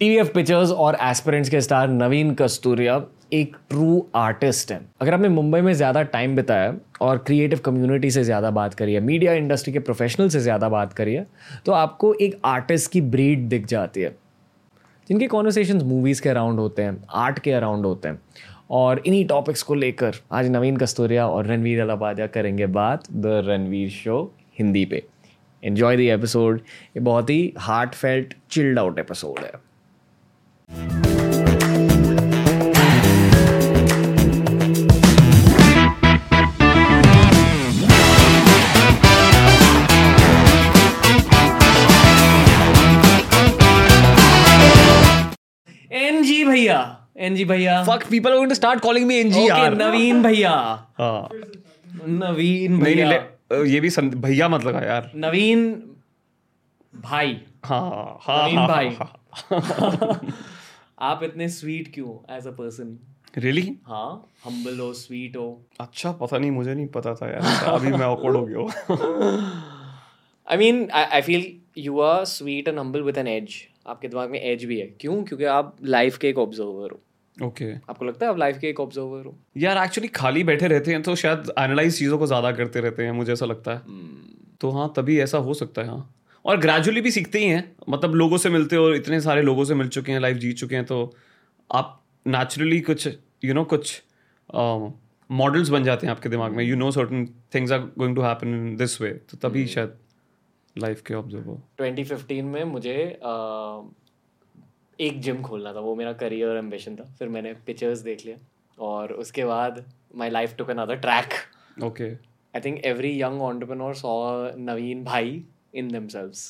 TVF pictures और aspirants के star Naveen Kasturia एक ट्रू आर्टिस्ट है। अगर आपने मुंबई में ज़्यादा टाइम बिताया और क्रिएटिव कम्युनिटी से ज़्यादा बात करी है मीडिया इंडस्ट्री के प्रोफेशनल से ज़्यादा बात करी है तो आपको एक आर्टिस्ट की ब्रीड दिख जाती है। जिनके कॉन्वर्सेशन मूवीज़ के अराउंड होते हैं आर्ट के अराउंड होते हैं। और इन्हीं टॉपिक्स को लेकर आज नवीन कस्तूरिया और रणवीर अलाबाजा करेंगे बात द रणवीर शो हिंदी पे। एन्जॉय द एपिसोड ये बहुत ही heart felt chilled out episode है। एनजी भैया एनजी भैया। Fuck, people are going to start calling me NG यार। नवीन भैया। हाँ। नवीन नहीं भैया। ये भी भैया मत लगा यार। नवीन भाई। हाँ हाँ नवीन हाँ, भाई। आप इतने स्वीट क्यों एज अ पर्सन रियली हाँ हम्बल हो स्वीट हो। अच्छा पता नहीं मुझे नहीं पता था यार अभी मैं awkward हो गया I mean I feel you are sweet and humble with an edge आपके दिमाग में एज भी है। क्यों? क्योंकि आप लाइफ के एक ऑब्जर्वर हो। Okay okay. आपको लगता है आप लाइफ के एक ऑब्जर्वर हो? यार एक्चुअली खाली बैठे रहते हैं तो शायद एनालाइज चीज़ों को ज़्यादा करते रहते हैं मुझे ऐसा लगता है। Hmm. तो हाँ तभी ऐसा हो सकता है हाँ। और ग्रेजुअली भी सीखते ही हैं। मतलब लोगों से मिलते हो और इतने सारे लोगों से मिल चुके हैं लाइफ जी चुके हैं तो आप नेचुरली कुछ यू you नो know, कुछ मॉडल्स uh, बन जाते हैं आपके दिमाग में। You know certain things are going to happen in this way तो तभी शायद लाइफ के ऑब्जर्वर 2015 में मुझे अ, एक जिम खोलना था। वो मेरा करियर एम्बिशन था। फिर मैंने पिक्चर्स देख लिया और उसके बाद my life took another track okay I think every young entrepreneur saw Naveen भाई। In themselves.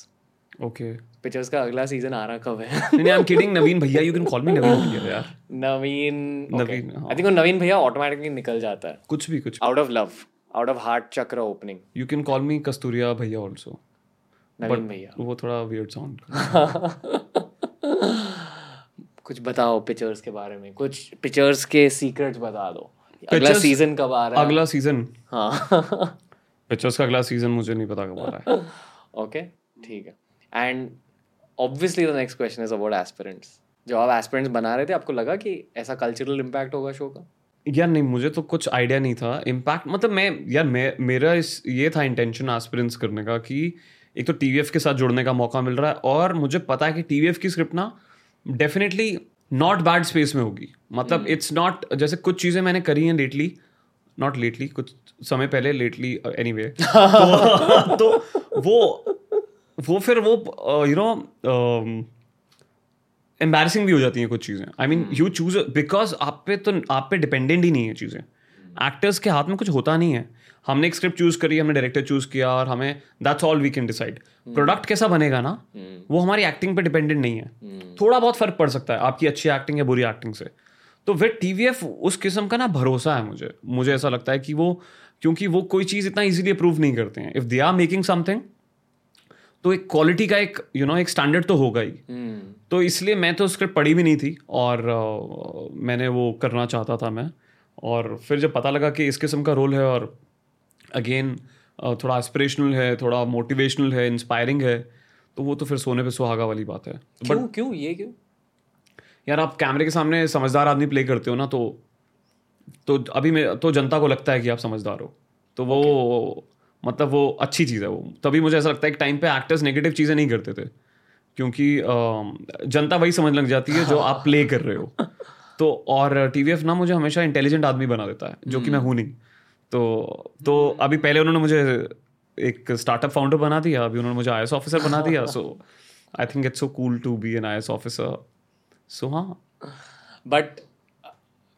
ओके पिक्चर्स का अगला सीज़न आ रहा कब है? नहीं आई एम किडिंग नवीन भैया you can call me Naveen भैया यार. नवीन नवीन, हाँ। आई थिंक वो नवीन भैया ऑटोमेटिकली निकल जाता है. कुछ भी कुछ out of love out of heart chakra opening you can call me Kasturia भैया ऑल्सो नवीन भैया. वो थोड़ा वियर्ड साउंड कुछ बताओ पिक्चर्स के बारे में. कुछ पिक्चर्स के सीक्रेट्स बता दो. अगला सीज़न कब आ रहा है? अगला सीज़न हाँ. पिक्चर्स का अगला सीज़न मुझे नहीं पता कब आ रहा है. ओके ठीक है. And obviously the next question is about Aspirants जब आप एस्पिरेंट्स बना रहे थे आपको लगा कि ऐसा कल्चरल इम्पैक्ट होगा शो का? यार नहीं मुझे तो कुछ आइडिया नहीं था. इम्पैक्ट मतलब मैं यार मैं मेरा इस ये था इंटेंशन एस्पिरेंस करने का कि एक तो टीवीएफ के साथ जुड़ने का मौका मिल रहा है और मुझे पता है कि टीवीएफ की स्क्रिप्ट ना डेफिनेटली नॉट बैड स्पेस में होगी. मतलब इट्स नॉट जैसे कुछ चीज़ें मैंने करी हैं लेटली नॉट लेटली कुछ समय पहले लेटली एनी वे तो, वो वो फिर वो यू नो एम्बेरसिंग भी हो जाती हैं कुछ चीज़ें। I mean you choose because आप पे तो आप पे डिपेंडेंट ही नहीं है चीज़ें। एक्टर्स के हाथ में कुछ होता नहीं है। हमने एक स्क्रिप्ट चूज़ करी हमने डायरेक्टर चूज़ किया और हमें that's all we can decide product कैसा बनेगा ना वो हमारी एक्टिंग पे डिपेंडेंट नहीं है। थोड़ा बहुत फ़र्क पड़ सकता है आपकी अच्छी एक्टिंग या बुरी एक्टिंग से। तो फिर टी उस किस्म का ना भरोसा है मुझे। मुझे ऐसा लगता है कि वो क्योंकि वो कोई चीज़ इतना इजीली अप्रूव नहीं करते हैं। If they are making something तो एक क्वालिटी का एक यू you नो know, एक स्टैंडर्ड तो होगा ही। तो इसलिए मैं तो स्क्रिप्ट पढ़ी भी नहीं थी और अ, मैंने वो करना चाहता था मैं। और फिर जब पता लगा कि इस किस्म का रोल है और अगेन थोड़ा एस्पिरेशनल है थोड़ा मोटिवेशनल है इंस्पायरिंग है तो वो तो फिर सोने पे सुहागा वाली बात है। क्यों क्यों? ये क्यों? यार आप कैमरे के सामने समझदार आदमी प्ले करते हो ना तो तो अभी मैं तो जनता को लगता है कि आप समझदार हो। तो वो okay. मतलब वो अच्छी चीज़ है वो। तभी मुझे ऐसा लगता है कि टाइम पे एक्टर्स नेगेटिव चीज़ें नहीं करते थे। क्योंकि जनता वही समझ लग जाती है जो आप प्ले कर रहे हो। तो और टीवीएफ ना मुझे हमेशा इंटेलिजेंट आदमी बना देता है जो कि मैं हूँ नहीं। तो तो अभी पहले उन्होंने मुझे एक स्टार्टअप फाउंडर बना दिया अभी उन्होंने मुझे आईएस ऑफिसर बना दिया so I think it's so cool to be an I officer so हाँ। बट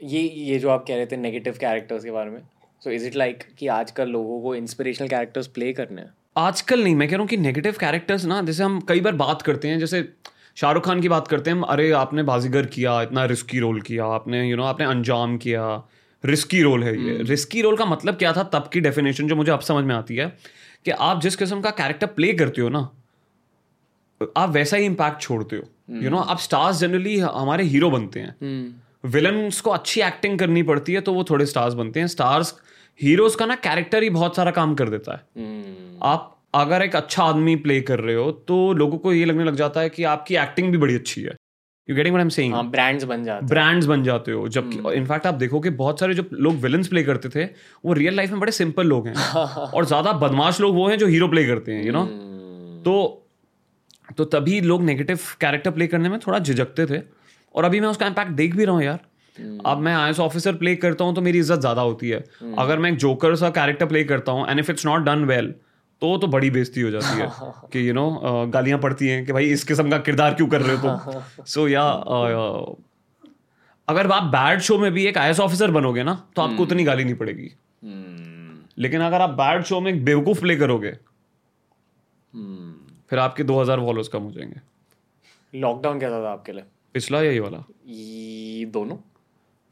ये ये जो आप कह रहे थे नेगेटिव कैरेक्टर्स के बारे में सो इज़ इट लाइक कि आजकल लोगों को इंस्पिरेशनल कैरेक्टर्स प्ले करने हैं? आजकल नहीं मैं कह रहा हूँ कि नेगेटिव कैरेक्टर्स ना जैसे हम कई बार बात करते हैं जैसे शाहरुख खान की बात करते हैं हम अरे आपने बाजीगर किया इतना रिस्की रोल किया आपने यू you नो know, आपने अंजाम किया रिस्की रोल है ये। रिस्की रोल का मतलब क्या था तब की डेफिनेशन जो मुझे अब समझ में आती है कि आप जिस किस्म का कैरेक्टर प्ले करते हो ना आप वैसा ही इम्पैक्ट छोड़ते हो। यू नो आप स्टार्स जनरली हमारे हीरो बनते हैं। विलन्स को अच्छी एक्टिंग करनी पड़ती है तो वो थोड़े स्टार्स बनते हैं। स्टार्स हीरोज का ना कैरेक्टर ही बहुत सारा काम कर देता है। आप अगर एक अच्छा आदमी प्ले कर रहे हो तो लोगों को ये लगने लग जाता है कि आपकी एक्टिंग भी बड़ी अच्छी है। You getting what I am saying brands बन जाते ब्रांड्स बन जाते हो। जबकि इनफैक्ट आप देखो कि बहुत सारे जो लोग विलन्स प्ले करते थे वो रियल लाइफ में बड़े सिंपल लोग हैं। और ज़्यादा बदमाश लोग वो हैं जो हीरो प्ले करते हैं यू नो हम्म। तो तो तभी लोग नेगेटिव कैरेक्टर प्ले करने में थोड़ा झिझकते थे। और अभी मैं उसका इम्पैक्ट देख भी रहा हूँ यार। अब मैं आईएस ऑफिसर प्ले करता हूँ तो मेरी इज़्ज़त ज़्यादा होती है। अगर मैं एक जोकर सा कैरेक्टर प्ले करता हूँ and if it's not done well तो तो बड़ी बेइज्जती हो जाती है कि यू नो गालियाँ पड़ती हैं कि भाई इस किस्म का किरदार क्यों कर रहे हो तुम? सो या अगर आप बैड शो में भी एक आईएस ऑफिसर बनोगे ना तो आपको उतनी गाली नहीं पड़ेगी। लेकिन अगर आप बैड शो में एक बेवकूफ़ प्ले करोगे। फिर आपके 2000 फॉलोअर्स कम हो जाएँगे। लॉकडाउन कैसा था आपके लिए? पिछला यही वाला। ये दोनों?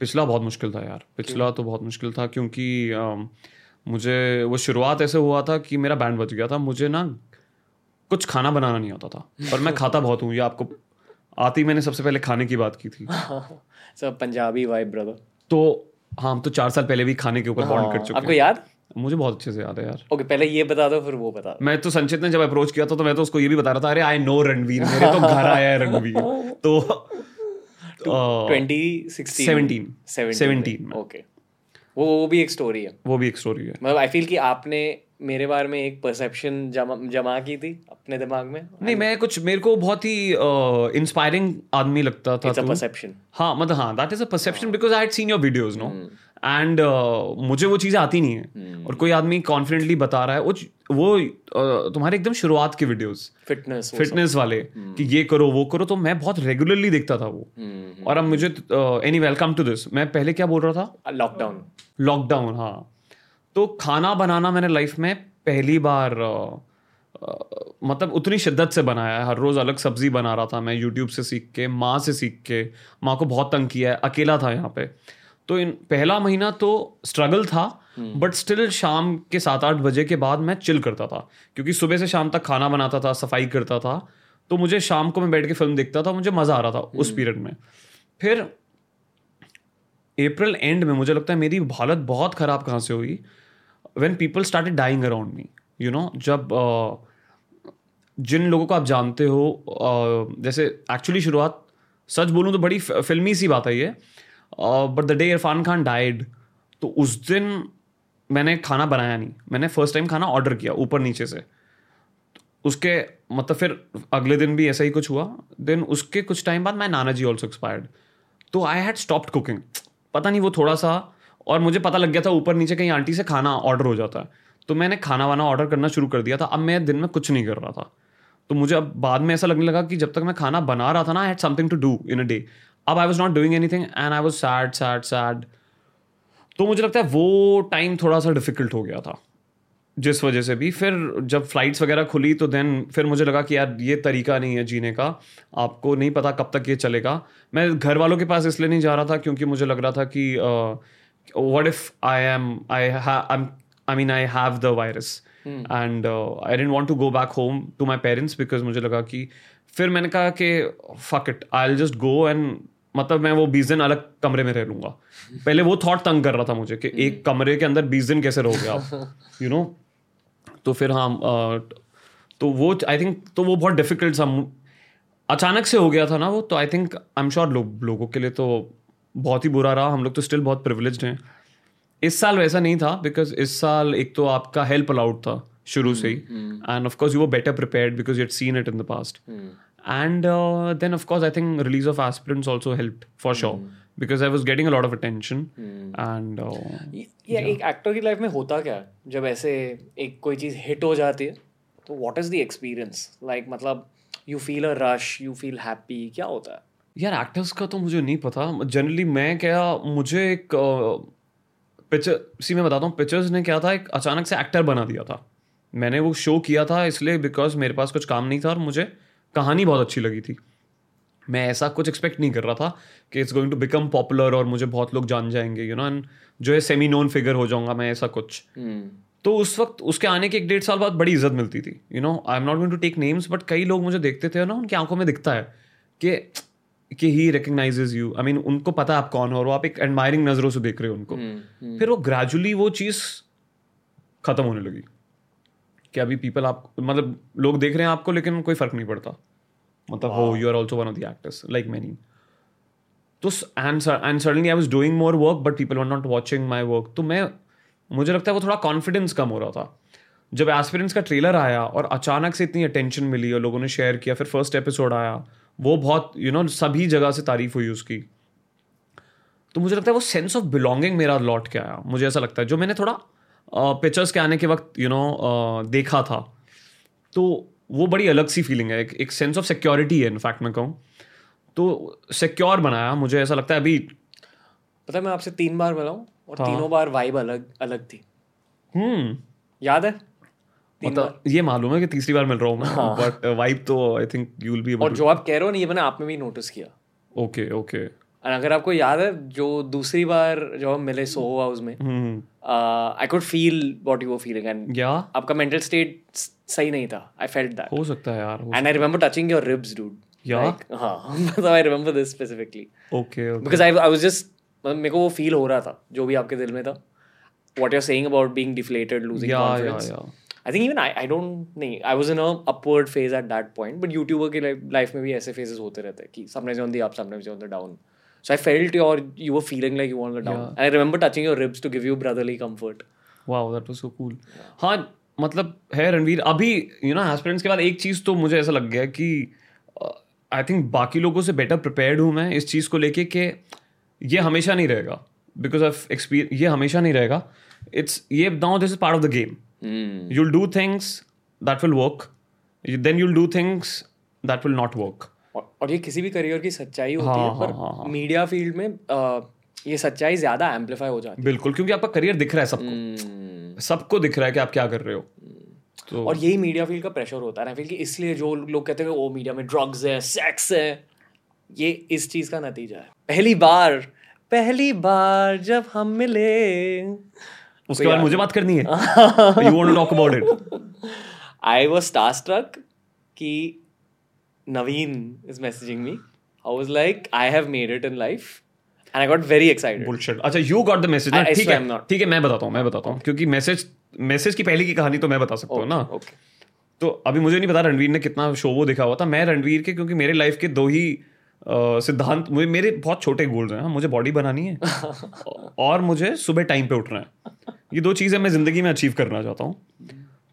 पिछला बहुत मुश्किल था यार। पिछला तो बहुत मुश्किल था क्योंकि मुझे वो शुरुआत ऐसे हुआ था कि मेरा बैंड बच गया था। मुझे ना कुछ खाना बनाना नहीं आता था। पर मैं खाता बहुत हूँ। ये आपको आती मैंने सबसे पहले खाने की बात की थी। सब पंजाबी वाइब ब्रदर तो हाँ हम तो चार साल पहले भी खाने के ऊपर बॉन्ड कर चुके आपको याद? मुझे बहुत अच्छे से याद है यार। ओके पहले ये बता दो फिर वो बता दो। मैं तो संचित ने जब अप्रोच किया था तो मैं तो उसको ये भी बता रहा था अरे आई नो रणवीर मेरे तो घर आया है रणवीर। तो 2016 17 17 में। ओके वो वो भी एक स्टोरी है। वो भी एक स्टोरी है। मतलब आई फील कि आपने मेरे बारे में एक परसेप्शन जमा जमा की थी अपने दिमाग में? नहीं मैं कुछ मेरे को बहुत ही इंस्पायरिंग आदमी लगता था इट्स अ परसेप्शन हाँ मतलब हाँ that is a perception because I had seen your videos no and uh, मुझे वो चीज़ें आती नहीं है। Hmm. और कोई आदमी कॉन्फिडेंटली बता रहा है वो वो uh, तुम्हारे एकदम शुरुआत के वीडियोस फिटनेस फिटनेस वाले hmm. कि ये करो वो करो तो मैं बहुत रेगुलरली देखता था वो। हम्म, और अब मुझे एनी वेलकम टू दिस मैं पहले क्या बोल रहा था? लॉकडाउन लॉकडाउन हाँ। तो खाना बनाना मैंने लाइफ में पहली बार अ, अ, मतलब उतनी शिद्दत से बनाया है। हर रोज़ अलग सब्ज़ी बना रहा था मैं यूट्यूब से सीख के माँ से सीख के। माँ को बहुत तंग किया है अकेला था यहाँ पे। तो इन पहला महीना तो स्ट्रगल था बट स्टिल शाम के सात आठ बजे के बाद मैं चिल करता था क्योंकि सुबह से शाम तक खाना बनाता था सफ़ाई करता था तो मुझे शाम को मैं बैठ के फ़िल्म देखता था मुझे मज़ा आ रहा था उस पीरियड में। फिर अप्रैल एंड में मुझे लगता है मेरी हालत बहुत ख़राब कहाँ से हुई when people started dying around me you know जब जिन लोगों को आप जानते हो जैसे एक्चुअली शुरुआत सच बोलूँ तो बड़ी फिल्मी सी बात है ये but the day Irfan Khan died तो उस दिन मैंने खाना बनाया नहीं। मैंने फ़र्स्ट टाइम खाना ऑर्डर किया, ऊपर नीचे से। उसके मतलब फिर अगले दिन भी ऐसा ही कुछ हुआ। देन उसके कुछ टाइम बाद मैं नाना जी ऑल्सो एक्सपायर्ड तो आई हैड स्टॉप्ड कुकिंग पता नहीं वो थोड़ा सा, और मुझे पता लग गया था ऊपर नीचे कहीं आंटी से खाना ऑर्डर हो जाता है। तो मैंने खाना वाना ऑर्डर करना शुरू कर दिया था। अब मैं दिन में कुछ नहीं कर रहा था। तो मुझे अब बाद में ऐसा लगने लगा कि जब तक मैं खाना बना रहा था ना I had something to do in a day अब I was not doing anything and I was sad sad sad तो मुझे लगता है वो टाइम थोड़ा सा डिफ़िकल्ट हो गया था। जिस वजह से भी। फिर जब फ्लाइट्स वगैरह खुली तो देन फिर मुझे लगा कि यार ये तरीका नहीं है जीने का। आपको नहीं पता कब तक ये चलेगा। मैं घर वालों के पास इसलिए नहीं जा रहा था क्योंकि मुझे लग रहा था कि what if I am I I mean I have the virus and I didn't want to go back home to my parents because मुझे लगा कि फिर मैंने कहा कि fuck it I just go and मतलब मैं वो बीस दिन अलग कमरे में रह लूँगा। पहले वो थॉट तंग कर रहा था मुझे कि एक कमरे के अंदर बीस दिन कैसे रहोगे आप यू नो तो फिर हाँ तो वो आई थिंक तो वो बहुत डिफ़िकल्ट सा अचानक से हो गया था ना वो तो I think I am sure लोग लोगों के लिए तो बहुत ही बुरा रहा। हम लोग तो स्टिल बहुत प्रिविलेज्ड हैं। इस साल वैसा नहीं था बिकॉज़ इस साल एक तो आपका हेल्प अलाउड था शुरू से ही। And of course you were better prepared because you had seen it in the past and uh, then of course i think release of aspirants also helped for sure. Because i was getting a lot of attention and uh, ये एक actor की life में होता क्या? जब ऐसे एक कोई चीज़ हिट हो जाती है तो what is the experience like मतलब you feel a rush you feel happy क्या होता है? यार एक्टर्स का तो मुझे नहीं पता। जनरली मैं क्या मुझे एक पिक्चर सी मैं बताता हूँ पिक्चर्स ने क्या था एक अचानक से एक्टर बना दिया था। मैंने वो शो किया था इसलिए बिकॉज़ मेरे पास कुछ काम नहीं था और मुझे कहानी बहुत अच्छी लगी थी। मैं ऐसा कुछ एक्सपेक्ट नहीं कर रहा था कि it's going to become popular और मुझे बहुत लोग जान जाएँगे यू नो एंड जो है सेमी नोन फिगर हो जाऊँगा मैं ऐसा कुछ। तो उस वक्त उसके आने के एक डेढ़ साल बाद बड़ी इज़्ज़त मिलती थी you know I am not going to take names but कई लोग मुझे देखते थे ना उनकी आँखों में दिखता है कि कि he recognizes you I mean उनको पता है आप कौन हो और आप एक एडमायरिंग नज़रों से देख रहे हो उनको। फिर वो ग्रेजुअली वो चीज़ खत्म होने लगी। कि अभी पीपल आप मतलब लोग देख रहे हैं आपको लेकिन कोई फ़र्क नहीं पड़ता। मतलब हो you are also one of the actors like many तो and suddenly I was doing more work but people were not watching my work तो मैं मुझे लगता है वो थोड़ा कॉन्फिडेंस कम हो रहा था। जब एस्पिरेंट्स का ट्रेलर आया और अचानक से इतनी अटेंशन मिली और लोगों ने शेयर किया फिर फ़र्स्ट एपिसोड आया वो बहुत यू you नो know, सभी जगह से तारीफ़ हुई उसकी। तो मुझे लगता है वो सेंस ऑफ़ बिलोंगिंग मेरा लौट के आया। मुझे ऐसा लगता है जो मैंने थोड़ा पिक्चर्स के आने के वक्त यू you नो know, देखा था। तो वो बड़ी अलग सी फीलिंग है। एक, सेंस ऑफ़ सिक्योरिटी है इनफैक्ट मैं कहूँ। तो सिक्योर बनाया मुझे ऐसा लगता है अभी पता है मैं आपसे तीन बार मिला हूँ और हाँ. तीनों बार वाइब अलग अलग थी। हम्म। याद है? मतलब ये मालूम है कि तीसरी बार मिल रहा हूँ मैं बट वाइब तो I think you will be और जो आप कह रहे हो ना ये मैंने आप में भी नोटिस किया। ओके ओके और अगर आपको याद है जो दूसरी बार जो हम मिले सोहो हाउस में I could feel what you feeling and आपका मेंटल स्टेट सही नहीं था. आई फेल्ट दैट हो सकता है यार and I remember touching your ribs dude या हाँ I remember this specifically okay because I I was just मतलब मेरे को वो फील हो रहा था जो भी आपके दिल में था. What you are saying about being deflated losing confidence I think even I I don't नहीं I was in a upward phase at that point but YouTuber के लाइफ में भी ऐसे फेजेस होते रहते हैं कि sometimes on the up sometimes on the down So I felt your you were feeling like you on the down. Yeah. And I remember touching your ribs to give you brotherly comfort. Wow that was so cool हाँ मतलब है रणवीर अभी you know Aspirants के बाद एक चीज़ तो मुझे ऐसा लग गया कि आई थिंक बाकी लोगों से बेटर प्रिपेयर्ड हूँ मैं इस चीज़ को लेके कि ये हमेशा नहीं रहेगा। बिकॉज़ ऑफ़ एक्सपीरियंस ये हमेशा नहीं रहेगा। इट्स ये now this is part of the game you'll do things that will work then you'll do things that will not work और, ये किसी भी करियर की सच्चाई होती हाँ, है हाँ, पर हाँ, हाँ। मीडिया फ़ील्ड में आ, ये सच्चाई ज़्यादा एम्पलीफाई हो जाती बिल्कुल क्योंकि आपका करियर दिख रहा है सबको। है सबको दिख रहा है कि आप क्या कर रहे हो। तो और यही मीडिया फ़ील्ड का प्रेशर होता है ना कि इसलिए जो लोग कहते हैं ओ मीडिया में ड्रग्स है सेक्स है। ये इस चीज़ का नतीजा है। पहली बार पहली बार जब हम मिले। उसके बाद मुझे बात करनी है। You want to talk about it I was starstruck कि Naveen is messaging me I was like I have made it in life and I got very excited bullshit अच्छा you got the message I- I ठीक swear है I'm not. ठीक है मैं बताता हूँ मैं बताता हूँ। क्योंकि मैसेज मैसेज की पहले की कहानी तो मैं बता सकता हूँ ना? ओके तो अभी मुझे नहीं पता रणवीर ने कितना शो वो देखा हुआ था। मैं रणवीर के क्योंकि मेरे लाइफ के दो ही सिद्धांत मुझे मेरे बहुत छोटे गोल्स हैं। हाँ, मुझे बॉडी बनानी है और मुझे सुबह टाइम पे उठना है। ये दो चीज़ें मैं ज़िंदगी में अचीव करना चाहता हूँ।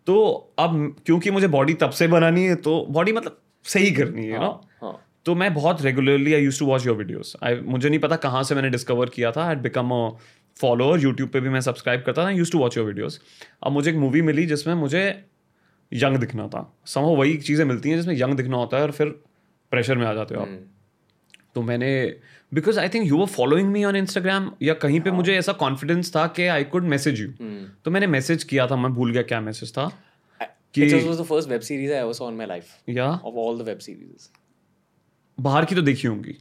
तो अब क्योंकि मुझे बॉडी तब से बनानी है तो बॉडी मतलब सही करनी है ना हाँ तो मैं बहुत regularly I use to watch your videos I मुझे नहीं पता कहाँ से मैंने डिस्कवर किया था at become a follower YouTube पे भी मैं सब्सक्राइब करता था use to watch your videos अब मुझे एक मूवी मिली जिसमें मुझे यंग दिखना था। समझो वही चीज़ें मिलती हैं जिसमें यंग दिखना होता है और फिर प्रेशर में आ जाते हो आप। तो मैंने because I think you were following me on Instagram या कहीं पे मुझे ऐसा कॉन्फिडेंस था कि आई कुड मैसेज यू तो मैंने मैसेज किया था मैं भूल गया क्या मैसेज था। It was the first web series I ever saw in my life या? of all the web series. बाहर की तो देखी होंगी।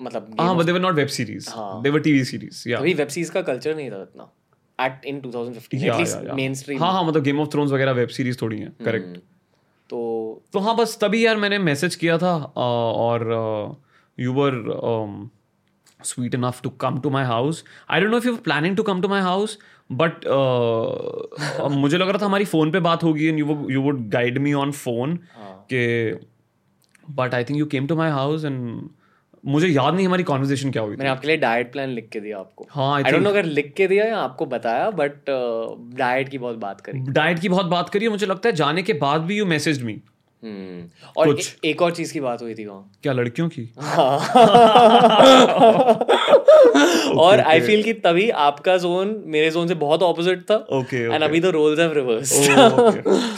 मतलब हाँ but they were not web series. They were TV series या अभी वेब सीरीज़ का कल्चर नहीं था इतना एट इन 2015 या, at least या, या। मेन स्ट्रीम हाँ हाँ मतलब गेम ऑफ़ थ्रोन्स वगैरह वेब सीरीज़ थोड़ी हैं करेक्ट तो तो हाँ बस तभी यार मैंने मैसेज किया था और you were sweet enough to come to my house I don't know if you planning to come to my house but uh, मुझे लग रहा था हमारी फ़ोन पे बात होगी and you you would guide me on phone के but I think you came to my house and मुझे याद नहीं हमारी कॉन्वर्जेशन क्या हुई मैंने आपके लिए डाइट प्लान लिख के दिया आपको। हाँ आई डोंट नो अगर लिख के दिया या आपको बताया बट डाइट की बहुत बात करी। डाइट की बहुत बात करी मुझे लगता है जाने के बाद भी यू मैसेज मी और कुछ। ए, एक और चीज़ की बात हुई थी वहाँ। क्या लड़कियों की? और आई फील कि तभी आपका जोन मेरे जोन से बहुत ऑपोजिट था। ओके एंड अभी the roles have reverse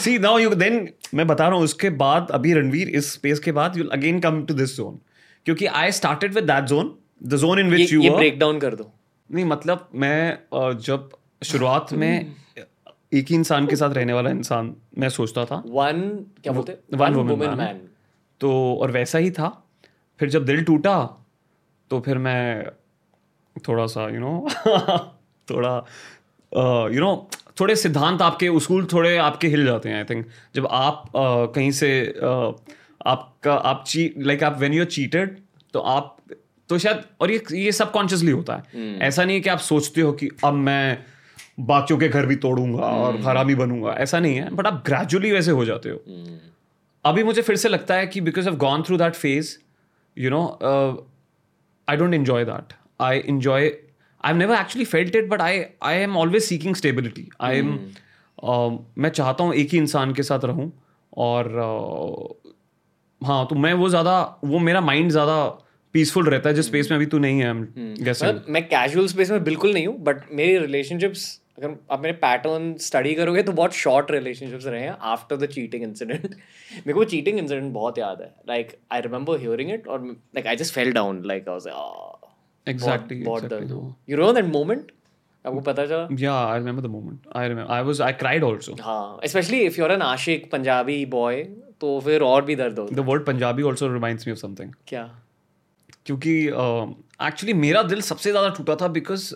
see now you then मैं बता रहा हूँ उसके बाद अभी रणवीर इस स्पेस के बाद you again come to this zone क्योंकि I started with that zone the zone in which you ये ब्रेक डाउन कर दो। नहीं मतलब मैं जब शुरुआत में एक ही इंसान के साथ रहने वाला इंसान मैं सोचता था। वन क्या बोलते one woman वुमेन मैन तो और वैसा ही था। फिर जब दिल टूटा तो फिर मैं थोड़ा सा यू नो थोड़ा यू नो थोड़े सिद्धांत आपके उसूल थोड़े आपके हिल जाते हैं आई थिंक जब आप uh, कहीं से uh, आपका आप चीट लाइक आप व्हेन यू आर चीटेड तो आप तो शायद और ये ये सबकॉन्शियसली होता है। ऐसा नहीं है कि आप सोचते हो कि अब मैं बाकियों के घर भी तोड़ूँगा और हरामी बनूँगा। ऐसा नहीं है बट आप ग्रेजुअली वैसे हो जाते हो। अभी मुझे फिर से लगता है कि because I gone through that phase you know I don't enjoy that I enjoy I am never actually felt it but I I am always seeking stability I am मैं चाहता हूँ एक ही इंसान के साथ रहूँ और uh, हाँ तो मैं वो ज़्यादा वो मेरा माइंड ज़्यादा पीसफुल रहता है जिस स्पेस में अभी तू नहीं है मतलब मैं कैजुअल स्पेस में बिल्कुल नहीं हूँ बट मेरी रिलेशनशिप्स अगर आप मेरे पैटर्न स्टडी करोगे तो बहुत शॉर्ट रिलेशनशिप्स रहे हैं आफ्टर द चीटिंग इंसिडेंट मेरे को चीटिंग इंसिडेंट बहुत याद है. Like I remember hearing it और like I just fell down like I was exactly you know that moment आपको पता चला? या I remember the moment I remember I was I cried also हाँ specially if you are an Ashique Punjabi boy तो फिर और भी दर्द होता the word Punjabi also reminds me of something क्या? क्योंकि एक्चुअली uh, मेरा दिल सबसे ज़्यादा टूटा था because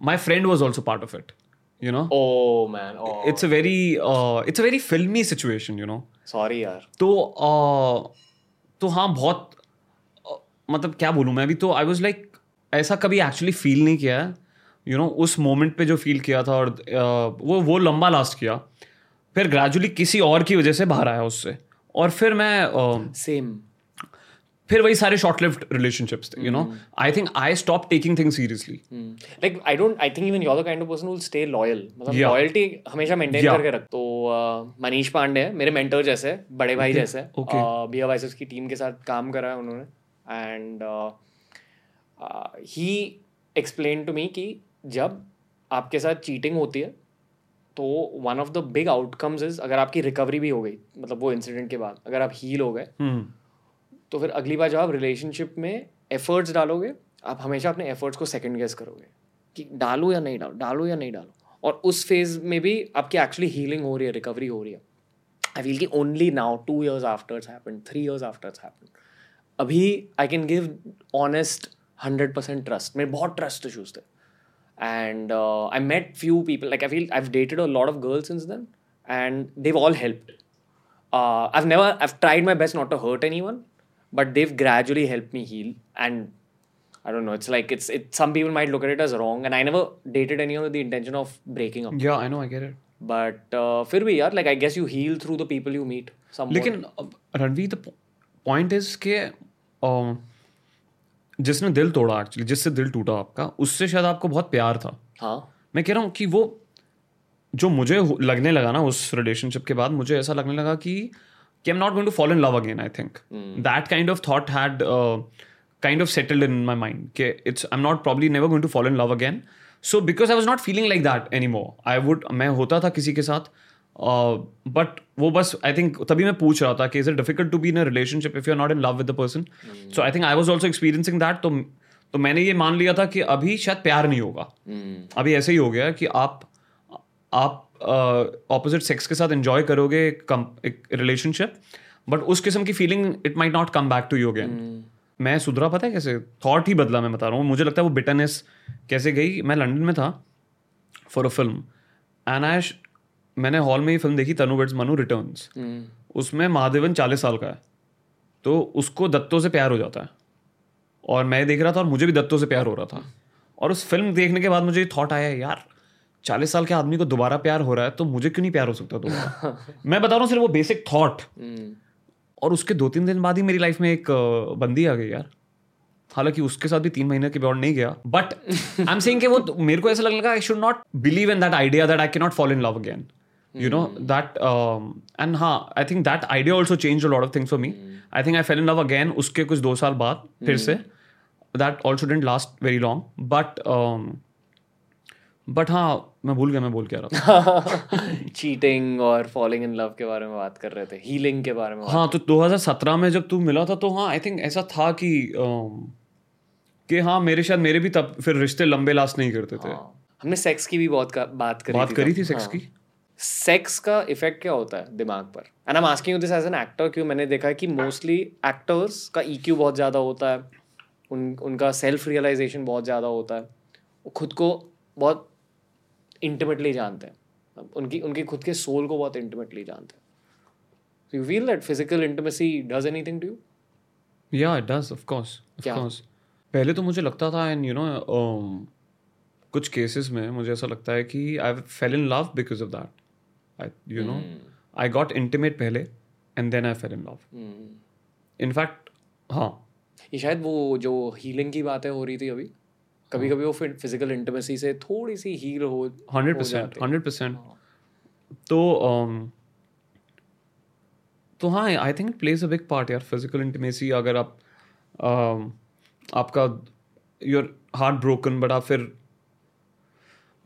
my friend was also part of it you know oh man it's a very it's a very filmy situation you know sorry यार. तो uh, तो हाँ बहुत uh, मतलब क्या बोलूँ मैं अभी तो आई वॉज़ लाइक ऐसा कभी एक्चुअली फील नहीं किया है। यू you नो know, उस मोमेंट पे जो फील किया था और uh, वो वो लंबा लास्ट किया। फिर ग्रेजुअली किसी और की वजह से बाहर आया उससे। और फिर मैं सेम फिर वही सारे short lived relationships you know I think I stop taking things seriously like I don't I think even you the kind of person will stay loyal मतलब लॉयल्टी हमेशा मेंटेन करके रख। तो uh, मनीष पांडे है मेरे मेंटर जैसे बड़े भाई जैसे okay. बिया वाइसेस की टीम के साथ काम करा है उन्होंने। And he explain to me कि जब आपके साथ चीटिंग होती है तो one of the big outcomes is अगर आपकी रिकवरी भी हो गई मतलब वो इंसिडेंट के बाद अगर आप हील हो गए तो फिर अगली बार जब आप रिलेशनशिप में एफर्ट्स डालोगे आप हमेशा अपने एफर्ट्स को सेकेंड गेस करोगे कि डालूं या नहीं डालूं डालूं या नहीं डालूं। और उस फ़ेज़ में भी आपकी एक्चुअली हीलिंग हो रही है रिकवरी हो रही है। आई फील कि only now two years after happen three years after happen अभी I can give honest hundred percent trust मेरे बहुत ट्रस्ट इशूज थे। And I met few people like I feel feel dated dated a of girls girls since and and they've all I I've never I've tried my best not to hurt anyone, but they've gradually helped me heal. And I don't know. It's like it's it. Some people might look at it as wrong, and I never dated anyone with the intention of breaking up. या I know I get it But uh, फिर भी यार, like I guess you heal through the people you meet. Somewhat. लेकिन Ranveer the point is के um, जिसने दिल तोड़ा actually जिससे दिल टूटा आपका उससे शायद आपको बहुत प्यार था हाँ मैं कह रहा हूँ कि वो जो मुझे हो- लगने लगा ना उस रिलेशनशिप के बाद मुझे ऐसा लगने लगा कि कि am not going to fall in love again I think that kind of thought had kind of settled in my mind कि it's I am not probably never going to fall in love again so because I was not feeling like that any more I would मैं होता था किसी के साथ but वो बस I think तभी मैं पूछ रहा था कि is it difficult to be in a relationship if you are not in love with the person so I think I was also experiencing that तो तो मैंने ये मान लिया था कि अभी शायद प्यार नहीं होगा। अभी ऐसे ही हो गया कि आप आप ऑपोजिट सेक्स के साथ एंजॉय करोगे एक रिलेशनशिप बट उस किस्म की feeling it might not come back to you again मैं सुधरा पता है कैसे? थॉट ही बदला मैं बता रहा हूँ। मुझे लगता है वो बिटरनेस कैसे गई? मैं लंदन में था for a film and I मैंने हॉल में ही फ़िल्म देखी तनु वेड्स मनु रिटर्न्स उसमें महादेवन चालीस साल का है। तो उसको दत्तों से प्यार हो जाता है। और मैं देख रहा था और मुझे भी दत्तों से प्यार हो रहा था। और उस फ़िल्म देखने के बाद मुझे थॉट आया यार चालीस साल के आदमी को दोबारा प्यार हो रहा है तो मुझे क्यों नहीं प्यार हो सकता दोबारा? मैं बता रहा हूँ सिर्फ़ वो बेसिक थॉट और उसके दो तीन दिन बाद ही मेरी लाइफ में एक बंदी आ गई यार। हालाँकि उसके साथ भी तीन महीने के बाद नहीं गया बट आई एम सेइंग कि वो मेरे को ऐसा लगने लगा I should not believe in that idea that I can not fall in love again you know that and हाँ I think that idea also change a lot of things for me. I think I fell in love again उसके कुछ दो साल बाद फिर से। That also didn't last very long but but हाँ मैं भूल गया मैं बोल क्या रहा था। चीटिंग और फॉलिंग इन लव के बारे में बात कर रहे थे हीलिंग के बारे में हाँ तो 2017 में जब तू मिला था तो हाँ आई थिंक ऐसा था कि कि हाँ मेरे शायद मेरे भी तब फिर रिश्ते लंबे लास्ट नहीं करते थे। हाँ। हमने सेक्स की भी बहुत का, बात करी बात थी करी थी सेक्स हाँ। की? सेक्स का इफ़ेक्ट क्या होता है दिमाग पर? And I am asking you this as an actor क्यों? मैंने देखा है कि मोस्टली एक्टर्स का ईक्यू बहुत ज़्यादा होता है उन उनका सेल्फ रियलाइजेशन बहुत ज़्यादा होता है। खुद को बहुत इंटीमेटली जानते हैं। उनकी उनकी खुद के सोल को बहुत इंटीमेटली जानते हैं। You feel that physical intimacy does anything to you या it does of course of course पहले तो मुझे लगता था एंड यू नो कुछ केसेस में मुझे ऐसा लगता है कि I fell in love because of that I you know I got intimate पहले and then I fell in love in fact हाँ. ये शायद वो जो हीलिंग की बातें हो रही थी अभी। कभी कभी वो फिर फ़िज़िकल इंटीमेसी से थोड़ी सी हील हो हंड्रेड परसेंट हंड्रेड परसेंट तो um, तो हाँ I think it plays a big part यार फ़िज़िकल इंटीमेसी अगर आप um, आपका योर हार्ट ब्रोकन बट आप फिर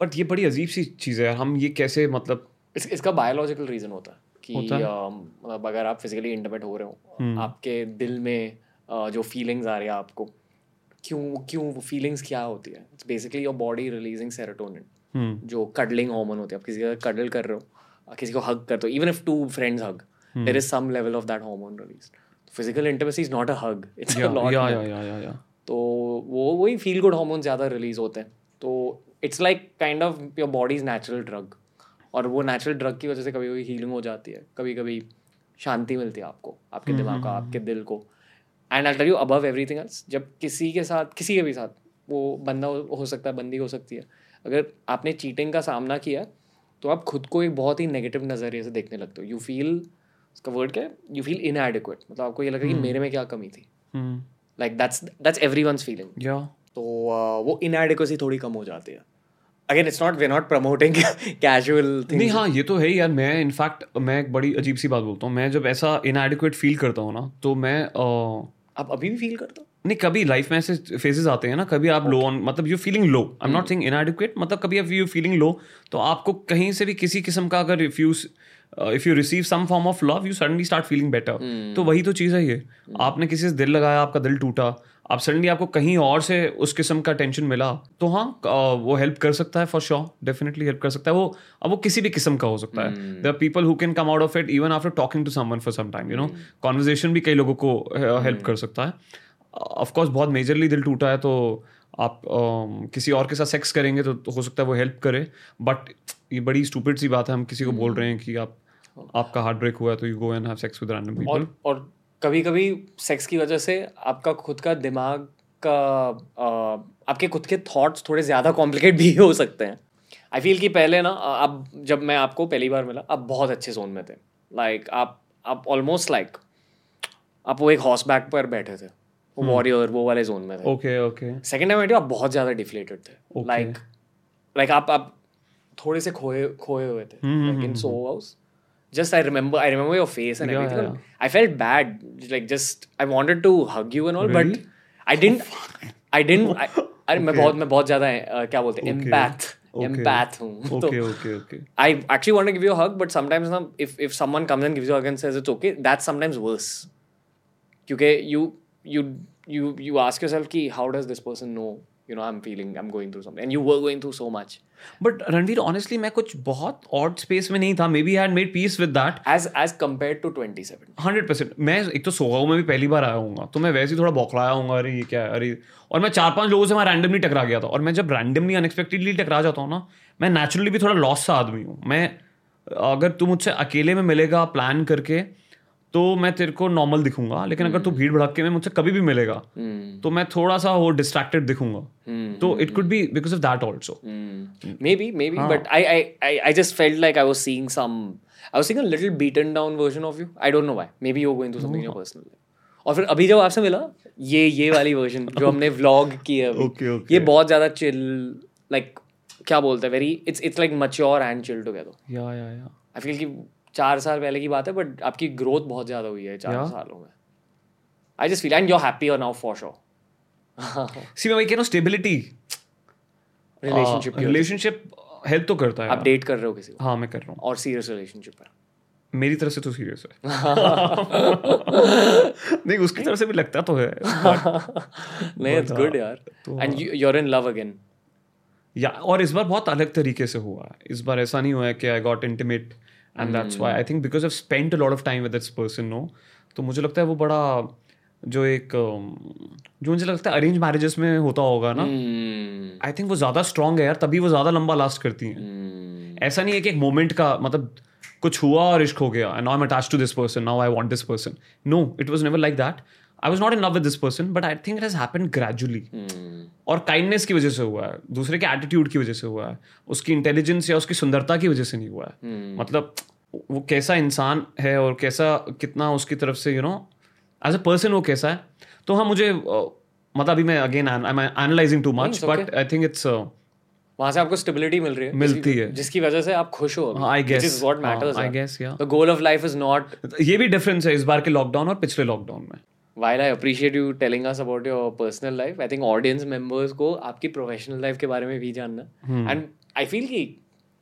बट ये बड़ी अजीब सी चीज़ है यार। हम ये कैसे मतलब इस, इसका बायोलॉजिकल रीजन होता है कि है? अम, मतलब अगर आप फिजिकली इंटीमेट हो रहे हम्म। हो आपके दिल में जो फीलिंग्स आ रही है आपको क्यों क्यों वो फीलिंग्स क्या होती है? It's basically your body releasing serotonin जो कडलिंग हार्मोन होती है। आप किसी का कडल कर रहे हो किसी को हग करते हो even if two friends hug Hmm. There is some level of that hormone release physical intimacy is not a hug it's a तो वो वही फील गुड हार्मोन ज़्यादा रिलीज़ होते हैं। तो it's like kind of your body is natural drug और वो natural drug की वजह से कभी कभी हीलिंग हो जाती है। कभी कभी शांति मिलती है आपको आपके दिमाग को आपके दिल को। And I tell you above everything else जब किसी के साथ किसी के भी साथ वो बंदा हो, हो सकता है बंदी हो सकती है अगर आपने चीटिंग का सामना किया तो आप खुद को एक बहुत ही नेगेटिव नज़रिए से देखने लगते हो। यू फील उसका वर्ड क्या है? यू फील इनएडिक्वेट मतलब आपको ये लगा कि मेरे में क्या कमी थी। Like that's that's every feeling या तो uh, वो इनएडिक्वेसी थोड़ी कम हो जाती है। Again it's not we not promoting casual नहीं हाँ ये तो है ही यार। मैं इनफैक्ट मैं एक बड़ी अजीब सी बात बोलता हूँ। मैं जब ऐसा इनएडिक्वेट फील करता हूँ ना तो मैं uh, आप अभी भी फील करते हो? नहीं कभी लाइफ में ऐसे फेजेस आते हैं ना कभी आप लो ऑन मतलब you feeling low I am not saying inadequate मतलब कभी अब यू फीलिंग लो तो आपको कहीं से भी किसी किस्म का अगर refuse if you receive some form of love you suddenly start feeling better तो वही तो चीज़ है ये। आपने किसी से दिल लगाया आपका दिल टूटा आप सडनली आपको कहीं और से उस किस्म का टेंशन मिला तो हाँ वो हेल्प कर सकता है फॉर श्योर डेफिनेटली हेल्प कर सकता है। वो अब वो किसी भी किस्म का हो सकता है। The people who can come out of it even after talking to someone for some time you know conversation भी कई लोगों को हेल्प कर सकता है। ऑफकोर्स बहुत मेजरली दिल टूटा है तो आप अम, किसी और के साथ सेक्स करेंगे तो, तो हो सकता है वो हेल्प करे। बट ये बड़ी स्टूपिड सी बात है हम किसी को बोल रहे हैं कि आप आपका हार्ट ब्रेक हुआ है तो you go and have sex with random people और और कभी कभी सेक्स की वजह से आपका खुद का दिमाग का आपके खुद के थॉट्स थोड़े ज़्यादा कॉम्प्लिकेट भी हो सकते हैं। आई फील कि पहले ना अब जब मैं आपको पहली बार मिला आप बहुत अच्छे जोन में थे। लाइक आप आप ऑलमोस्ट लाइक आप वो एक हॉर्स बैक पर बैठे थे। वो वॉरियर वो वाले जोन में थे। Okay okay second time idea आप बहुत ज़्यादा डिफ्लेटेड थे। Okay. लाइक लाइक आप आप थोड़े से खोए खोए हुए थे। हम्म, in so house just I remember I remember your face and Yeah, everything. yeah. I felt bad. Like just I wanted to hug you and all, Really? but I didn't. I didn't. I, अरे मैं बहुत मैं बहुत ज्यादा uh, क्या बोलते हैं Okay. empath Okay. empath हूँ तो okay okay okay I actually want to give you a hug but sometimes ना if if someone comes and gives you a hug and says it's okay that's sometimes worse क्योंकि you you you you ask yourself कि how does this person know you know I'm feeling I'm going through something. And you were going through so much. But Ranveer honestly मैं कुछ बहुत odd space में नहीं था. Maybe had made peace with that as as compared to 27 hundred percent मैं एक तो सोगाओ में भी पहली बार आया हूँ तो मैं वैसे ही थोड़ा बौखलाया हूँ अरे ये क्या है? अरे और मैं चार पाँच लोगों से वहाँ रैंडमली टकरा गया था. और मैं जब रैंडमली अनएक्सपेक्टेडली टकरा जाता हूँ ना मैं नेचुरली भी थोड़ा लॉस सा आदमी हूँ. मैं अगर तू मुझसे अकेले में मिलेगा प्लान करके तो मैं तेरे को नॉर्मल दिखूँगा लेकिन अगर तू भीड़ भड़क के में मुझसे कभी भी मिलेगा तो मैं थोड़ा सा वो डिस्ट्रैक्टेड दिखूँगा। तो it could be because of that also maybe maybe but I I I just felt like I was seeing some I was seeing a little beaten down version of you I don't know why maybe you going to something your personal और फिर अभी जब आपसे मिला ये ये वाली version जो हमने व्लॉग किया अभी okay, okay. ये बहुत ज़्यादा चिल लाइक क्या बोलते हैं very it's it's like mature and chill together या या या आई फील कि चार साल पहले की बात है बट आपकी ग्रोथ बहुत ज़्यादा हुई है चार Yeah. सालों में। I just feel and you happy और नाउ फॉर श्योर सी मैं कह रहा हूँ स्टेबिलिटी रिलेशनशिप रिलेशनशिप हेल्प तो करता है। आप डेट कर रहे हो किसी को? हाँ मैं कर रहा हूँ। और सीरियस रिलेशनशिप है। मेरी तरफ़ से तो सीरियस है। नहीं उसकी तरफ़ से भी लगता तो है। नहीं इट्स गुड यार। And you are in love again या और इस बार बहुत अलग तरीके से हुआ। है इस बार ऐसा नहीं हुआ है कि I got intimate and that's why I think because I spend a lot of time with this person no तो मुझे लगता है वो बड़ा जो एक um, जो मुझे लगता है अरेंज मैरिजेस में होता होगा ना Hmm. आई थिंक वो ज़्यादा स्ट्रांग है यार तभी वो ज़्यादा लंबा लास्ट करती हैं। ऐसा नहीं है कि एक मोमेंट का मतलब कुछ हुआ और इश्क हो गया and now I am attach to this person now I want this person no it was never like that I was not in love with this person but I think it has happened gradually और kindness की वजह से हुआ है। दूसरे के attitude की वजह से हुआ है। उसकी इंटेलिजेंस या उसकी सुंदरता की वजह से नहीं हुआ है। Hmm. मतलब वो कैसा इंसान है और कैसा कितना उसकी तरफ़ से you know as a person वो कैसा है। तो हाँ मुझे uh, मतलब अभी मैं again analysing too much but I think it's वहाँ से आपको स्टेबिलिटी मिल रही है। मिलती है। जिसकी वजह से आप खुश हो I guess. Is what matters I guess, yeah. The goal of life is not ये भी डिफरेंस है इस बार के लॉकडाउन और पिछले लॉकडाउन में। While I appreciate you telling us about your personal life, I think audience members को आपकी प्रोफेशनल लाइफ के बारे में भी जानना एंड आई फील कि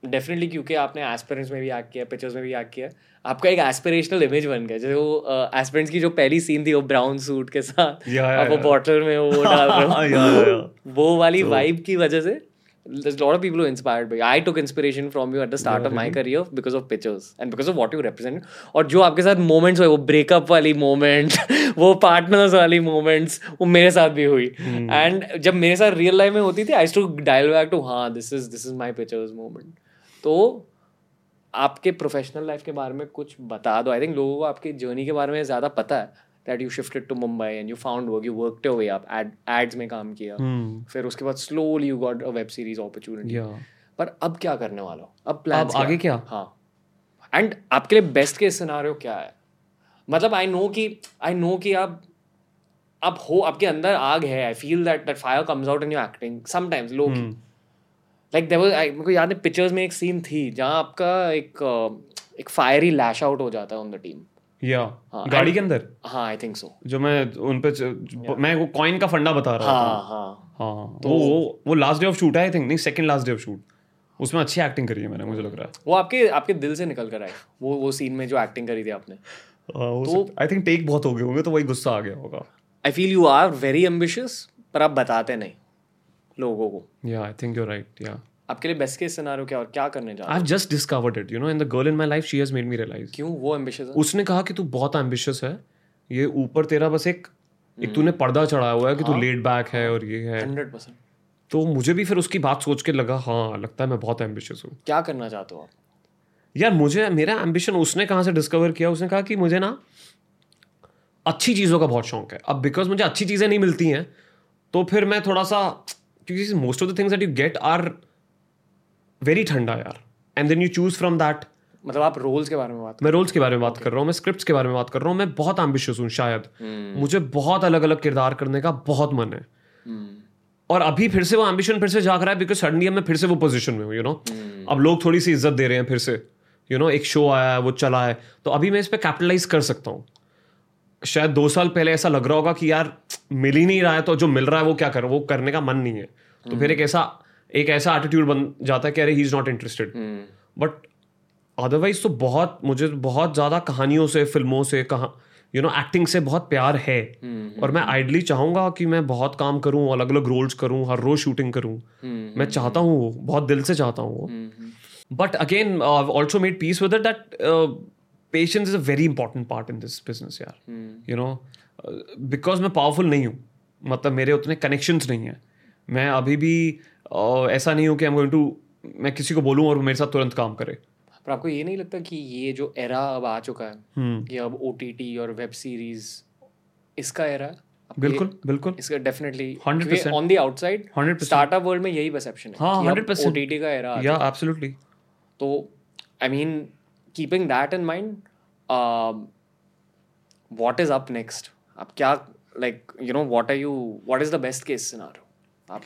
डेफिनेटली क्योंकि आपने एस्पिरेंट्स में भी एक्ट किया पिक्चर्स में भी एक्ट किया आपका एक एस्पिरेशनल इमेज बन गया जैसे वो एस्पिरेंट्स की जो पहली सीन थी वो ब्राउन सूट के साथ Yeah, yeah, आप वो yeah. बॉटल में वो डाल रहे हो. वो वाली वाइब की वजह से there's a lot of people who inspired by. I took inspiration from you at the start of my career because of pictures and because of what you represent. और जो आपके साथ moments हुए वो breakup वाली moment, वो partners वाली moments, वो मेरे साथ भी हुई. And जब मेरे साथ real life में होती थी, I used to dial back to हाँ this is this is my pictures moment. तो आपके प्रोफेशनल लाइफ के बारे में कुछ बता दो आई थिंक लोगों को आपकी जर्नी के बारे में ज़्यादा पता है that you shifted to Mumbai and you found work you work वे आप एड्स में काम किया। फिर उसके बाद slowly you got a web series opportunity पर अब क्या करने वाला हो? अब प्लान आगे क्या? हाँ। एंड आपके लिए बेस्ट के सिनारियो क्या है? मतलब आई नो कि आई नो कि आप आप हो आपके अंदर आग है। I feel that that fire comes out in your acting sometimes low Hmm. Like there was मेरे को याद है पिक्चर्स में एक सीन थी जहाँ आपका एक एक फायरी लैश आउट हो जाता है ऑन द टीम या हाँ, गाड़ी के अंदर? हाँ आई थिंक सो जो मैं उन पे मैं वो कॉइन का फंडा बता रहा हाँ हाँ। हाँ तो वो वो last day of shoot I think नहीं second last day of shoot उसमें अच्छी एक्टिंग करी है मैंने मुझे लग रहा है। वो आपके आपके दिल से निकल कर आए। वो वो सीन में जो एक्टिंग करी थी आपने। तो आई थिंक टेक बहुत हो गए होंगे तो वही गुस्सा आ गया होगा। I feel you are very ambitious पर आप बताते नहीं लोगों को। या आई थिंक यू राइट या आपके लिए बेस्ट केस सिनारियो क्या और क्या करने जा रहे I just discovered it you know in the girl in my life she has made me realise क्यों? वो एम्बिशियस है? उसने कहा कि तू बहुत एम्बिशियस है ये ऊपर तेरा बस एक hmm. एक तूने पर्दा चढ़ाया हुआ है कि तू लेड बैक है और ये है। Hundred percent. तो मुझे भी फिर उसकी बात सोच के लगा हाँ लगता है मैं बहुत एम्बिशियस हूँ। क्या करना चाहते हो आप? यार मुझे मेरा एम्बिशन उसने कहाँ से डिस्कवर किया? उसने कहा कि मुझे ना अच्छी चीज़ों का बहुत शौक है। अब बिकॉज़ मुझे अच्छी चीज़ें नहीं मिलती हैं तो फिर मैं थोड़ा सा क्योंकि most of the things that you get are very ठंडा यार and then you choose from that मतलब आप रोल्स के बारे में बात मैं रोल्स के बारे में बात कर रहा हूँ मैं स्क्रिप्ट्स के बारे में बात कर रहा हूँ मैं बहुत एम्बिशियस हूँ शायद। मुझे बहुत अलग अलग किरदार करने का बहुत मन है। और अभी फिर से वो एम्बिशन फिर से जाग रहा है बिकॉज़ सडनली मैं फिर से वो पोजीशन में हूँ यू नो अब लोग थोड़ी सी इज़्ज़त दे रहे हैं फिर से। यू नो एक शो आया है वो चला है। तो अभी मैं इस पर कैपिटलाइज कर सकता हूँ। शायद दो साल पहले ऐसा लग रहा होगा कि यार मिल ही नहीं रहा है तो जो मिल रहा है वो क्या कर वो करने का मन नहीं है। तो फिर एक ऐसा एक ऐसा एटीट्यूड बन जाता है कि अरे he is not interested but otherwise तो बहुत मुझे बहुत ज़्यादा कहानियों से फ़िल्मों से कहा यू नो एक्टिंग से बहुत प्यार है। और मैं आइडली चाहूँगा कि मैं बहुत काम करूँ अलग अलग रोल्स करूँ हर रोज शूटिंग करूँ। मैं चाहता हूँ वो बहुत दिल से चाहता हूँ वो। But again also made peace with that patience is a very important part in this business यार यू नो बिकॉज़ मैं पावरफुल नहीं हूँ मतलब मेरे उतने कनेक्शंस नहीं है। मैं अभी भी uh, ऐसा नहीं हो कि I'm going to मैं किसी को बोलूँ और वो मेरे साथ तुरंत काम करे। पर आपको ये नहीं लगता कि ये जो एरा अब आ चुका है हम्म। ये अब ओ और वेब सीरीज़ इसका एरा बिल्कुल बिल्कुल। इसका definitely on the outside startup world में यही परसेप्शन है हाँ, कि अब 100% का एरा या एब्सोल्युटली तो I mean keeping that in mind what is up next आप क्या like you know what are you what is the best case scenario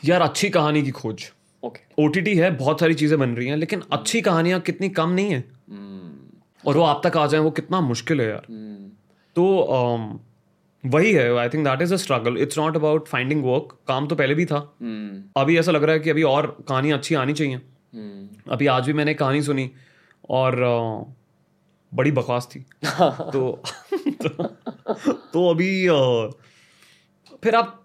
यार अच्छी कहानी की खोज। ओके। ओ है बहुत सारी चीज़ें बन रही हैं लेकिन अच्छी कहानियाँ कितनी कम नहीं है। और वो आप तक आ जाए वो कितना मुश्किल है यार। तो um, वही है I think that is a struggle it's not about finding work काम तो पहले भी था। अभी ऐसा लग रहा है कि अभी और कहानी अच्छी आनी चाहिए। अभी आज भी मैंने कहानी सुनी और बड़ी बकवास थी। तो, तो तो अभी फिर आप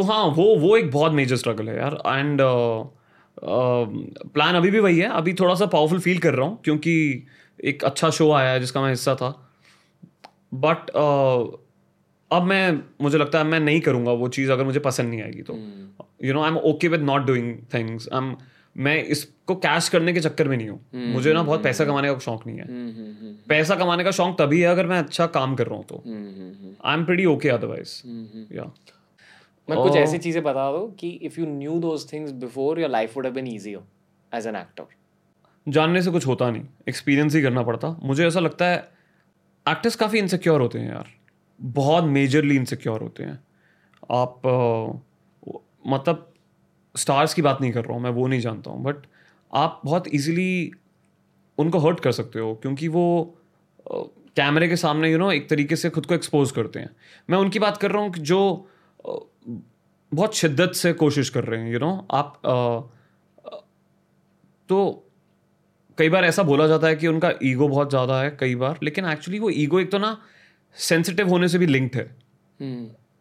तो हाँ वो वो एक बहुत मेजर स्ट्रगल है यार. एंड प्लान अभी भी वही है. अभी थोड़ा सा पावरफुल फील कर रहा हूँ क्योंकि एक अच्छा शो आया है जिसका मैं हिस्सा था. बट अब मैं मुझे लगता है मैं नहीं करूँगा वो चीज़ अगर मुझे पसंद नहीं आएगी तो. You know I am okay with not doing things I am मैं इसको कैश करने के चक्कर में नहीं हूँ. Hmm. मुझे ना बहुत पैसा कमाने का शौक नहीं है. Hmm. पैसा कमाने का शौक तभी है अगर मैं अच्छा काम कर रहा हूँ तो. I am pretty okay otherwise या मैं oh. कुछ ऐसी चीज़ें बता दो कि if you knew those things before your life would have been easier as an actor जानने से कुछ होता नहीं एक्सपीरियंस ही करना पड़ता। मुझे ऐसा लगता है एक्टर्स काफ़ी इनसिक्योर होते हैं यार। बहुत मेजरली इनसिक्योर होते हैं। आप अ, मतलब स्टार्स की बात नहीं कर रहा हूँ मैं वो नहीं जानता हूँ बट आप बहुत इजीली उनको हर्ट कर सकते हो क्योंकि वो कैमरे के सामने यू you नो know, एक तरीके से खुद को एक्सपोज करते हैं। मैं उनकी बात कर रहा हूँ कि जो बहुत शिद्दत से कोशिश कर रहे हैं यू you नो know? आप अ, तो कई बार ऐसा बोला जाता है कि उनका ईगो बहुत ज़्यादा है कई बार लेकिन एक्चुअली वो ईगो एक तो ना सेंसिटिव होने से भी लिंक्ड है।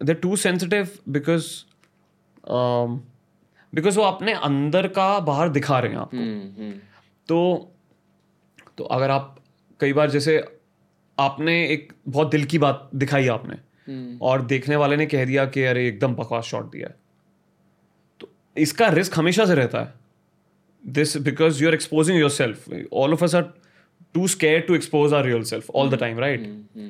They too sensitive because because वो अपने अंदर का बाहर दिखा रहे हैं आपको। हम्म हम्म। तो तो अगर आप कई बार जैसे आपने एक बहुत दिल की बात दिखाई आपने और देखने वाले ने कह दिया कि अरे एकदम बकवास शॉट दिया है। तो इसका रिस्क हमेशा से रहता है। This because you are exposing yourself all of us are too scare to expose our real self all the time right hmm.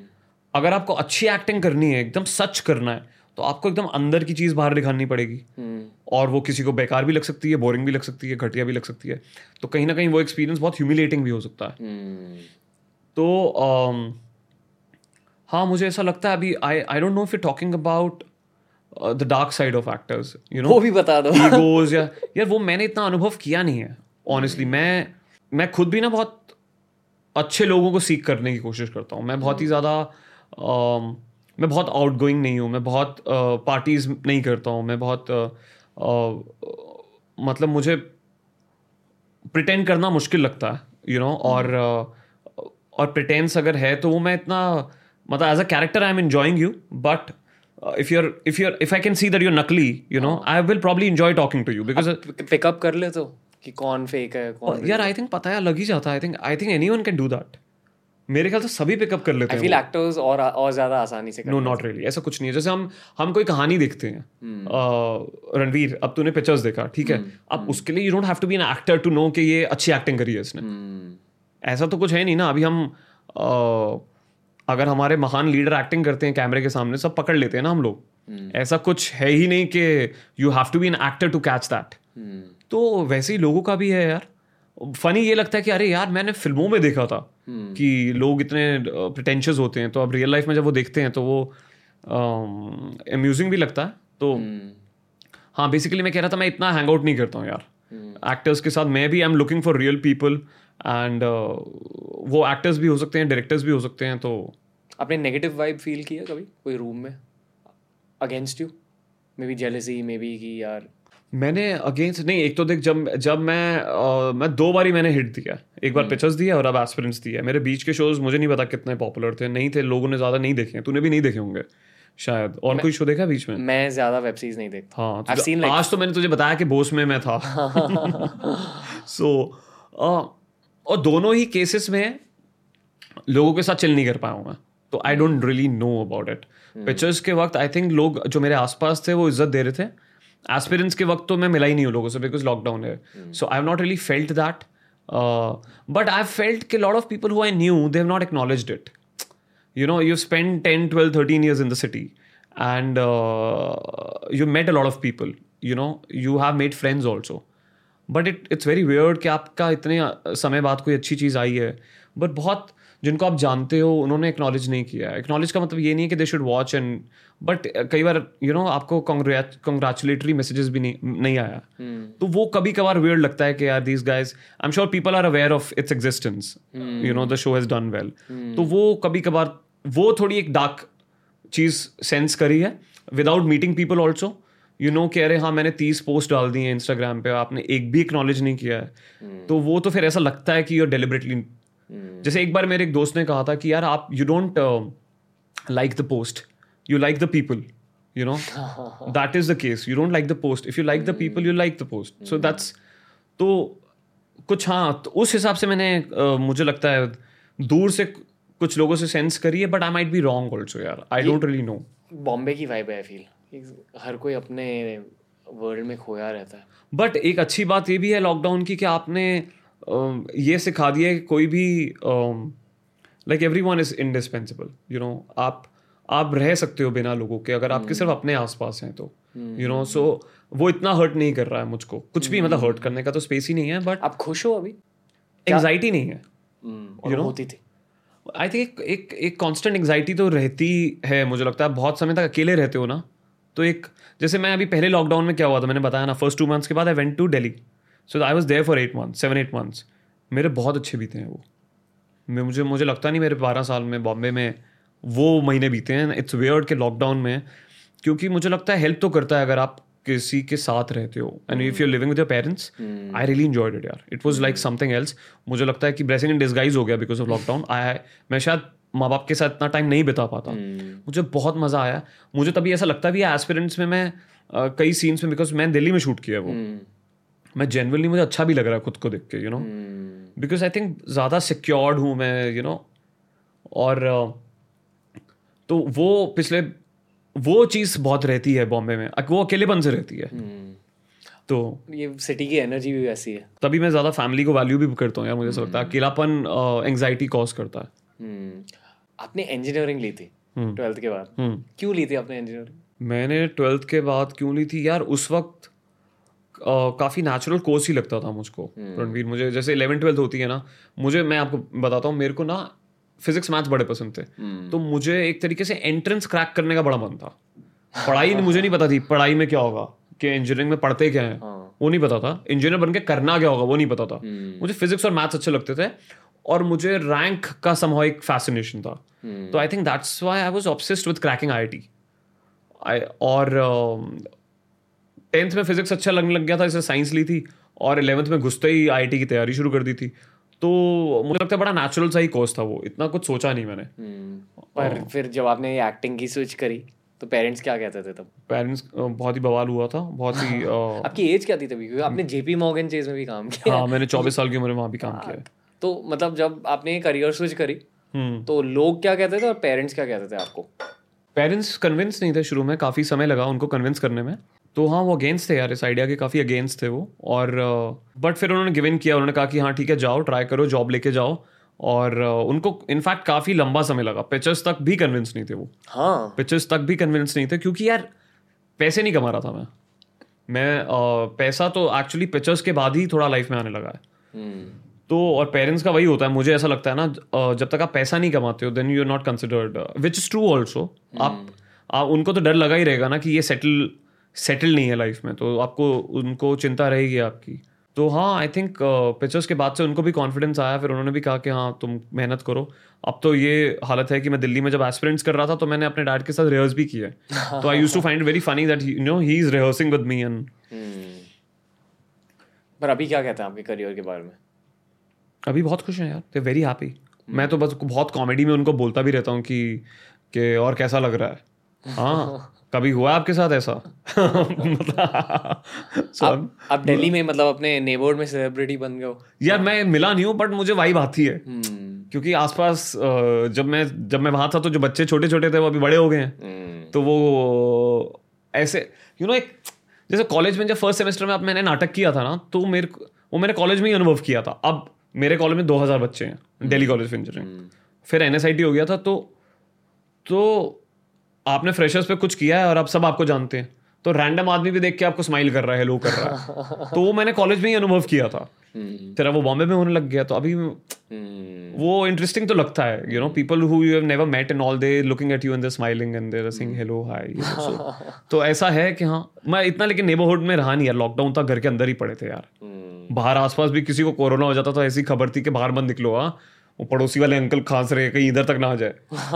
अगर आपको अच्छी एक्टिंग करनी है एकदम सच करना है तो आपको एकदम अंदर की चीज़ बाहर दिखानी पड़ेगी। हम्म। और वो किसी को बेकार भी लग सकती है बोरिंग भी लग सकती है घटिया भी लग सकती है तो कहीं ना कहीं वो एक्सपीरियंस बहुत ह्यूमिलेटिंग भी हो सकता है। हम्म। तो um, हाँ मुझे ऐसा लगता है अभी I I don't know if you talking about the dark side of actors you know वो भी बता दो। ईगोज या यार वो मैंने इतना अनुभव किया नहीं है ऑनेस्टली मैं मैं खुद भी ना बहुत अच्छे लोगों को सीख करने की कोशिश करता हूँ। मैं बहुत ही ज़्यादा um, मैं बहुत आउट गोइंग नहीं हूँ मैं बहुत पार्टीज़ नहीं करता हूँ मैं बहुत uh, uh, मतलब मुझे प्रिटेंड करना मुश्किल लगता है यू नो और uh, और प्रिटेंस अगर है तो वो मैं इतना मतलब as a character I am enjoying you but if your if your if I can see that your नकली you know I will probably enjoy talking to you because pick up कर ले तो कि कौन फेक है कौन यार I think पता है लग ही जाता है। I think I think anyone can do that मेरे ख्याल से सभी पिकअप कर लेते हैं एक्टर्स और और ज़्यादा आसानी से कर नो नॉट रियली ऐसा कुछ नहीं है। जैसे हम हम कोई कहानी देखते हैं। अ, रणवीर अब तूने पिक्चर्स देखा ठीक है? अब उसके लिए you don't have to be an actor to know कि ये अच्छी एक्टिंग करी है इसने। ऐसा तो कुछ है नहीं ना अभी हम अ, अगर हमारे महान लीडर एक्टिंग करते हैं कैमरे के सामने सब पकड़ लेते हैं ना हम लोग। ऐसा कुछ है ही नहीं कि you have to be an actor to catch that hmm. तो वैसे ही लोगों का भी है यार। फनी ये लगता है कि अरे यार मैंने फ़िल्मों में देखा था कि लोग इतने प्रिटेंशियस होते हैं। तो अब रियल लाइफ में जब वो देखते हैं तो वो अम्यूजिंग भी लगता है। तो हाँ बेसिकली मैं कह रहा था मैं इतना हैंग आउट नहीं करता हूँ यार। एक्टर्स के साथ मैं भी I am looking for real people and वो एक्टर्स भी हो सकते हैं डायरेक्टर्स भी हो सकते हैं तो आपने नेगेटिव वाइब फील किया कभी कोई रूम में? Against you maybe jealousy maybe कि यार मैंने अगेंस्ट नहीं एक तो देख जब जब मैं अ, मैं दो बारी मैंने हिट दिया। एक बार पिक्चर्स दिया और अब एस्पिरेंट्स दिया मेरे बीच के शोज़ मुझे नहीं पता कितने पॉपुलर थे नहीं थे लोगों ने ज़्यादा नहीं देखे तूने भी नहीं देखे होंगे शायद। और कोई शो देखा बीच में? मैं ज़्यादा वेब सीरीज़ नहीं देखता। हाँ तो seen like- आज तो मैंने तुझे बताया कि बोस में मैं था। सो so, और दोनों ही केसेस में लोगों के साथ चिल नहीं कर पाया हूँ मैं। तो I don't really know about it pictures के वक्त आई थिंक लोग जो मेरे आसपास थे वो इज़्ज़त दे रहे थे। एस्पिरेंट्स के वक्त तो मैं मिला ही नहीं हूँ लोगों से बिकॉज़ लॉकडाउन है। So I have not really felt that but I felt कि lot of people who I knew they have not acknowledged it you know you spend ten twelve thirteen years in the city and you met a lot of people you know you have made friends also but it it's very weird कि आपका इतने समय बाद कोई अच्छी चीज़ आई है। But बहुत जिनको आप जानते हो उन्होंने एक्नॉलेज नहीं किया एक्नॉलेज का मतलब ये नहीं है कि they should watch and but कई बार यू नो आपको कॉन्ग्रेचुलेटरी मैसेजेस भी नहीं नहीं आया। तो वो कभी कभार वियर्ड लगता है कि यार these guys I am sure people are aware of its existence you know the show has done well तो वो कभी कभार वो थोड़ी एक डार्क चीज़ सेंस करी है without meeting people also you know कह रहे हाँ मैंने तीस पोस्ट डाल दी है इंस्टाग्राम पे आपने एक भी एक्नॉलेज नहीं किया है। तो वो तो फिर ऐसा लगता है कि यूर डेलिबरेटली जैसे एक बार मेरे एक दोस्त ने कहा था कि यार आप you don't like the post you like the people you know? That is the case. You don't like the post. If you like the people you like the post. So that's तो कुछ हाँ तो उस हिसाब से मैंने अ, मुझे लगता है दूर से कुछ लोगों से सेंस करी है but I might be wrong also यार. I don't really know Bombay की वाइब है आई फील हर कोई अपने वर्ल्ड में खोया रहता है. बट एक अच्छी बात ये भी है लॉकडाउन की कि आपने ये सिखा दिया कि कोई भी like everyone is indispensable you know आप आप रह सकते हो बिना लोगों के अगर आपके सिर्फ़ अपने आसपास हैं तो यू नो सो वो इतना हर्ट नहीं कर रहा है मुझको। कुछ भी मतलब हर्ट करने का तो स्पेस ही नहीं है बट आप खुश हो अभी? एंग्जाइटी नहीं है। हम्म, और होती थी? आई थिंक एक एक एक कांस्टेंट एंग्जाइटी तो रहती है मुझे लगता है। बहुत समय तक अकेले रहते हो ना तो एक जैसे मैं अभी पहले लॉकडाउन में क्या हुआ था मैंने बताया ना फ़र्स्ट टू मंथ्स के बाद I went to Delhi so I was there for eight month seven eight months मेरे बहुत अच्छे बीते हैं वो। मैं मुझे मुझे लगता नहीं मेरे बारह साल में बॉम्बे में वो महीने बीते हैं। इट्स वेयर्ड के लॉकडाउन में क्योंकि मुझे लगता है हेल्प तो करता है अगर आप किसी के साथ रहते हो। And if you living with your parents I really enjoyed it यार। It was like something else मुझे लगता है कि ब्लेसिंग इन डिसगाइज हो गया बिकॉज़ ऑफ़ लॉकडाउन आई मैं शायद माँ बाप के साथ इतना टाइम नहीं बिता पाता। मुझे बहुत मज़ा आया। मुझे तभी ऐसा लगता भी है एस्पिरेंट्स में मैं अ, कई सीन्स में बिकॉज़ मैंने दिल्ली में शूट किया वो। मैं जेनवनली मुझे अच्छा भी लग रहा है खुद को देख के you know because I think ज़्यादा सिक्योर्ड हूँ मैं यू you नो know? और तो वो पिछले वो चीज़ बहुत रहती है बॉम्बे में। वो अकेलेपन से रहती है। तो ये सिटी की एनर्जी भी वैसी है। तभी मैं ज़्यादा फैमिली को वैल्यू भी करता हूँ यार मुझे ऐसा लगता है। अकेलापन एंग्जाइटी कॉज करता है। हम्म, आपने इंजीनियरिंग ली थी ट्वेल्थ के बाद। क्यों ली थी आपने इंजीनियरिंग मैंने ट्वेल्थ के बाद क्यों ली थी? यार उस वक्त काफ़ी नेचुरल कोर्स ही लगता था मुझको। रणवीर मुझे जैसे इलेवन ट्वेल्थ होती है ना मुझे मैं आपको बताता हूँ मेरे को ना फिजिक्स मैथ्स बड़े पसंद थे। तो मुझे एक तरीके से एंट्रेंस क्रैक करने का बड़ा मन था। पढ़ाई मुझे नहीं पता थी पढ़ाई में क्या होगा कि इंजीनियरिंग में पढ़ते क्या है। वो नहीं पता था। इंजीनियर बन के करना क्या होगा वो नहीं पता था। मुझे फिजिक्स और मैथ्स अच्छे लगते थे और मुझे रैंक का समहाउ एक फैसिनेशन था। तो I think that's why I was obsessed with cracking IIT I और टेंथ में फिजिक्स अच्छा लगने लग गया था इसलिए साइंस ली थी और इलेवेंथ में घुसते ही आईआईटी की तैयारी शुरू कर दी थी। तो मुझे लगता है बड़ा नेचुरल सा ही कोर्स था वो। इतना कुछ सोचा नहीं मैंने। पर फिर जब आपने एक्टिंग की स्विच करी तो पेरेंट्स क्या कहते थे तब? पेरेंट्स बहुत ही बवाल हुआ था बहुत ही आपकी एज क्या थी तभी? क्योंकि आपने जेपी मॉर्गन चेज में भी काम किया। हाँ मैंने चौबीस साल की उम्र में वहाँ भी काम किया तो मतलब जब आपने करियर स्विच करी हम्म। तो लोग क्या कहते थे और पेरेंट्स क्या कहते थे आपको? पेरेंट्स कन्विंस नहीं थे शुरू में काफ़ी समय लगा उनको कन्विंस करने में। तो हाँ वो अगेंस्ट थे यार इस आइडिया के काफ़ी अगेंस्ट थे वो। और बट फिर उन्होंने गिव इन किया उन्होंने कहा कि हाँ ठीक है जाओ ट्राई करो जॉब लेके जाओ। और उनको इनफैक्ट काफ़ी लंबा समय लगा। पिक्चर्स तक भी कन्विंस नहीं थे वो। हाँ। पिक्चर्स तक भी कन्विंस नहीं थे क्योंकि यार पैसे नहीं कमा रहा था मैं। मैं पैसा तो एक्चुअली पिक्चर्स के बाद ही थोड़ा लाइफ में आने लगा है। हम्म, तो और पेरेंट्स का वही होता है मुझे ऐसा लगता है ना जब तक आप पैसा नहीं कमाते हो then you are not considered which is true also आप उनको तो डर लगा ही रहेगा ना कि ये सेटल सेटल नहीं है लाइफ में तो आपको उनको चिंता रहेगी आपकी। तो हाँ आई थिंक पिक्चर्स के बाद से उनको भी कॉन्फिडेंस आया फिर उन्होंने भी कहा कि हाँ तुम मेहनत करो। अब तो ये हालत है कि मैं दिल्ली में जब एस्पिरेंट्स कर रहा था तो मैंने अपने डैड के साथ रिहर्स भी किया तो I use to find very funny that you know he is rehearsing with me and. पर अभी क्या कहते हैं आपके करियर के बारे में? अभी बहुत खुश हैं यार दे वेरी हैप्पी मैं तो बस बहुत कॉमेडी में उनको बोलता भी रहता हूँ कि कि और कैसा लग रहा है। हाँ। कभी हुआ आपके साथ ऐसा? So, आप आप दिल्ली में मतलब अपने नेबरहुड में सेलिब्रिटी बन गए हो? यार मैं मिला नहीं हूँ बट मुझे वाइब आती है। हम्म, क्योंकि आसपास जब मैं जब मैं वहाँ था तो जो बच्चे छोटे छोटे थे वो अभी बड़े हो गए हैं। हम्म, तो वो ऐसे यू नो एक जैसे कॉलेज में जब फ़र्स्ट सेमेस्टर में अब मैंने नाटक किया था ना तो मेरे वो मैंने कॉलेज में ही अनुभव किया था। अब मेरे कॉलेज में 2000 बच्चे हैं दिल्ली कॉलेज ऑफ़ इंजीनियरिंग फिर एन हो गया था तो तो आपने फ्रेशर्स पे कुछ किया है और अब सब आपको जानते हैं। तो रैंडम आदमी भी देख के आपको स्माइल कर रहा है हेलो कर रहा है। तो वो मैंने कॉलेज में ही अनुभव किया था। हम्म, तेरा वो बॉम्बे में होने लग गया तो अभी हम्म, वो इंटरेस्टिंग तो लगता है you know people who you have never met and all they looking at you and they smiling and they sing hello hi तो ऐसा है कि हाँ मैं इतना लेकिन नेबरहुड में रहा नहीं यार लॉकडाउन था घर के अंदर ही पड़े थे यार। हम्म, बाहर आसपास भी किसी को कोरोना हो जाता तो ऐसी खबर थी कि बाहर मत निकलो हाँ। वो पड़ोसी वाले अंकल खांस रहे कहीं इधर तक ना आ जाए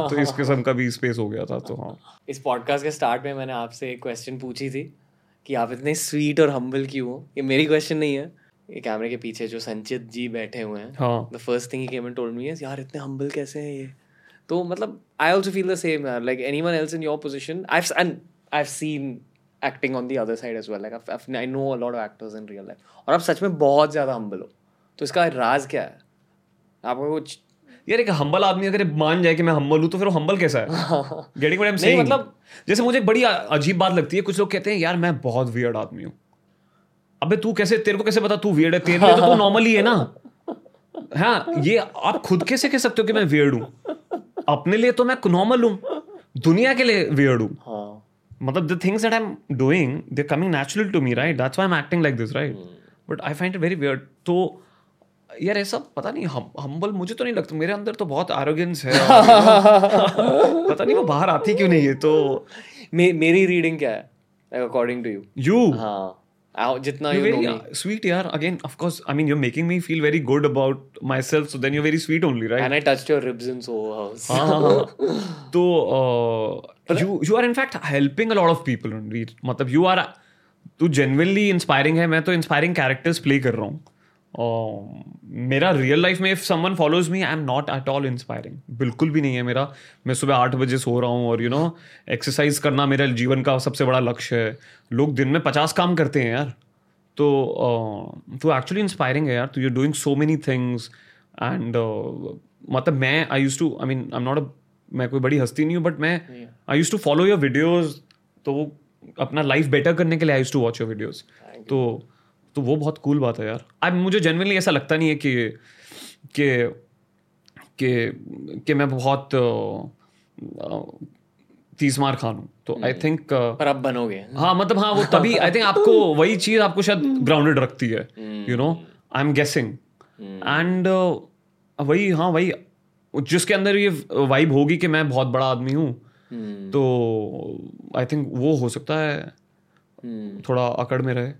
तो इस किस्म का भी स्पेस हो गया था तो हाँ। इस पॉडकास्ट के स्टार्ट में मैंने आपसे एक क्वेश्चन पूछी थी कि आप इतने स्वीट और हम्बल क्यों हो? ये मेरी क्वेश्चन नहीं है। ये कैमरे के पीछे जो संचित जी बैठे हुए हैं हाँ। The first thing he came and told me is यार इतने हम्बल कैसे हैं ये? तो मतलब I also feel the same यार। Like anyone else in your position I and I seen acting on the other side as well like I know a lot of actors in real life और आप सच में बहुत ज़्यादा humble हो। तो इसका राज क्या है? आपको कुछ यार एक हम्बल आदमी अगर मान जाए कि मैं हम्बल हूँ तो फिर वो हम्बल कैसा है? Getting what I am saying मतलब- जैसे मुझे एक बड़ी अजीब बात लगती है कुछ लोग कहते हैं यार मैं बहुत वियर्ड आदमी हूँ। अबे तू कैसे तेरे को कैसे पता तू वियर्ड है? तेरे लिए तो तू नॉर्मल ही है ना। हाँ ये आप खुद कैसे कह सकते हो कि मैं वियर्ड हूँ? अपने लिए तो मैं नॉर्मल हूँ दुनिया के लिए वियर्ड हूँ। हाँ। मतलब the things that I'm doing, they're coming natural to me, right? That's why I'm acting like this, right? But I find it very weird. तो यार ऐसा पता नहीं हम हम्बल मुझे तो नहीं लगता मेरे अंदर तो बहुत आरोगेंस है। पता नहीं वो बाहर आती क्यों नहीं है तो मे, मेरी रीडिंग क्या है अकॉर्डिंग टू यू यू हाँ। जितना यू स्वीट uh, यार again of course I mean you are making me feel very good about my self so then you very sweet only right and I touched your ribs in so house तो you you are in fact helping a lot of people only मतलब you are तू genuinely inspiring है मैं तो inspiring characters play कर रहा हूँ। मेरा रियल लाइफ में if someone follows me I am not at all inspiring बिल्कुल भी नहीं है मेरा। मैं सुबह आठ बजे सो रहा हूँ और यू नो एक्सरसाइज करना मेरे जीवन का सबसे बड़ा लक्ष्य है। लोग दिन में पचास काम करते हैं यार। तो तू एक्चुअली इंस्पायरिंग है यार। तू you doing so many things and मतलब मैं I use to I mean I am not मैं कोई बड़ी हस्ती नहीं हूँ बट मैं I use to follow your videos तो अपना लाइफ बेटर करने के लिए I use to watch your videos तो तो वो बहुत कूल बात है यार। अब मुझे जनरली ऐसा लगता नहीं है कि कि कि कि मैं बहुत तीस मार खान हूँ तो आई थिंक पर अब बनोगे। हाँ मतलब हाँ वो तभी आई थिंक आपको वही चीज़ आपको शायद ग्राउंडेड रखती है you know I am guessing and वही हाँ वही जिसके अंदर ये वाइब होगी कि मैं बहुत बड़ा आदमी हूँ तो आई थिंक वो हो सकता है थोड़ा अकड़ में रहे।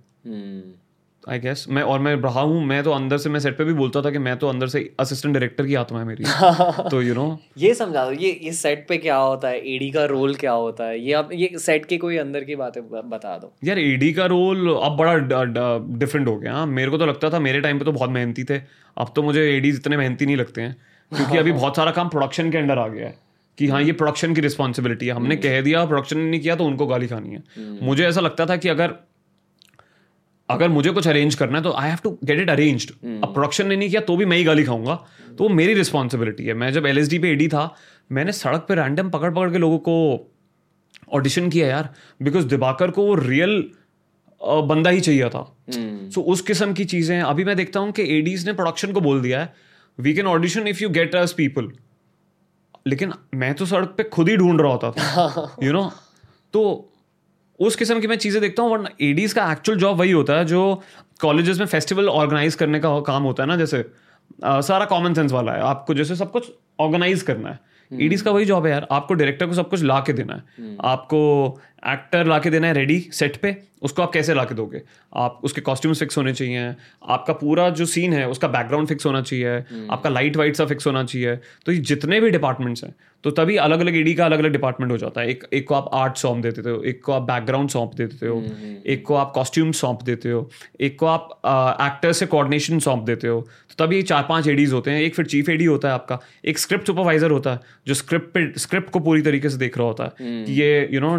आई गेस मैं और मैं रहा हूँ मैं तो अंदर से मैं सेट पे भी बोलता था कि मैं तो अंदर से असिस्टेंट डायरेक्टर की आत्मा है मेरी। तो यू you नो know, ये समझा दो ये ये सेट पे क्या होता है? एडी का रोल क्या होता है? ये आप ये सेट की कोई अंदर की बातें बता दो। यार एडी का रोल अब बड़ा डिफरेंट हो गया। मेरे को तो लगता था मेरे टाइम पे तो बहुत मेहनती थे। अब तो मुझे एडीज इतने मेहनती नहीं लगते हैं। क्योंकि अभी बहुत सारा काम प्रोडक्शन के अंडर आ गया है कि हाँ ये प्रोडक्शन की रिस्पॉन्सिबिलिटी है। हमने कह दिया प्रोडक्शन ने नहीं किया तो उनको गाली खानी है। मुझे ऐसा लगता था कि अगर अगर मुझे कुछ अरेंज करना है तो I have to get it arranged अब प्रोडक्शन ने नहीं किया तो भी मैं ही गाली खाऊँगा। तो वो मेरी रिस्पॉन्सिबिलिटी है। मैं जब एलएसडी पे एडी था मैंने सड़क पे रैंडम पकड़ पकड़ के लोगों को ऑडिशन किया यार बिकॉज़ दिबाकर को वो रियल बंदा ही चाहिए था। सो उस किस्म की चीज़ें अभी मैं देखता हूँ कि एडीज ने प्रोडक्शन को बोल दिया है। We can audition if you get us people लेकिन मैं तो सड़क पे खुद ही ढूंढ रहा होता था। यू नो तो उस किस्म की मैं चीज़ें देखता हूँ वरना एडीज का एक्चुअल जॉब वही होता है जो कॉलेजेस में फेस्टिवल ऑर्गेनाइज करने का काम होता है ना जैसे आ, सारा कॉमन सेंस वाला है। आपको जैसे सब कुछ ऑर्गेनाइज करना है। एडीज का वही जॉब है यार। आपको डायरेक्टर को सब कुछ ला के देना है। आपको एक्टर ला के देना है रेडी सेट पे उसको आप कैसे ला के दोगे आप उसके कॉस्ट्यूम्स फिक्स होने चाहिए आपका पूरा जो सीन है उसका बैकग्राउंड फिक्स होना चाहिए hmm. आपका लाइट वाइट सा फिक्स होना चाहिए तो ये जितने भी डिपार्टमेंट्स हैं तो तभी अलग अलग एडी का अलग अलग डिपार्टमेंट हो जाता है एक एक को आप आर्ट सौंप देते हो एक को आप बैकग्राउंड सौंप देते हो hmm. एक को आप कॉस्ट्यूम सौंप देते हो एक को आप एक्टर से कोऑर्डिनेशन सौंप देते हो तो तभी चार पाँच एडीज होते हैं एक फिर चीफ एडी होता है आपका एक स्क्रिप्ट सुपरवाइजर होता है जो स्क्रिप्ट पे स्क्रिप्ट को पूरी तरीके से देख रहा होता है कि ये यू नो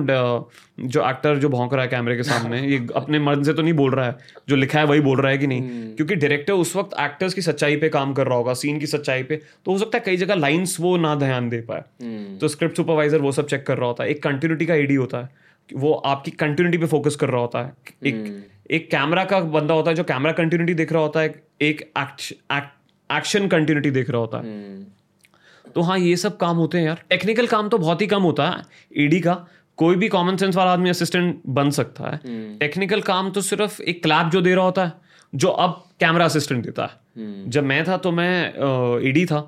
जो एक्टर जो भौंक रहा है कैमरे के सामने ये अपने मन से तो नहीं बोल रहा है। जो लिखा है वही बोल रहा है कि नहीं? क्योंकि डायरेक्टर उस वक्त एक्टर्स की सच्चाई पे काम कर रहा होगा सीन की सच्चाई पे। तो हो सकता है कई जगह लाइंस वो ना ध्यान दे पाए। हम्म, तो स्क्रिप्ट सुपरवाइजर वो सब चेक कर रहा होता है। एक कंटिन्यूटी का एडी होता है वो आपकी कंटिन्यूटी पे फोकस कर रहा होता है। एक एक कैमरा का बंदा होता है जो कैमरा कंटिन्यूटी देख रहा होता है एक एक्शन कंटिन्यूटी देख रहा होता है। हम्म, तो हाँ ये सब काम होते हैं यार। टेक्निकल काम तो बहुत ही कम होता है। ईडी का कोई भी कॉमन सेंस वाला आदमी असिस्टेंट बन सकता है। टेक्निकल काम तो सिर्फ़ एक क्लैप जो दे रहा होता है जो अब कैमरा असिस्टेंट देता है। जब मैं था तो मैं ईडी था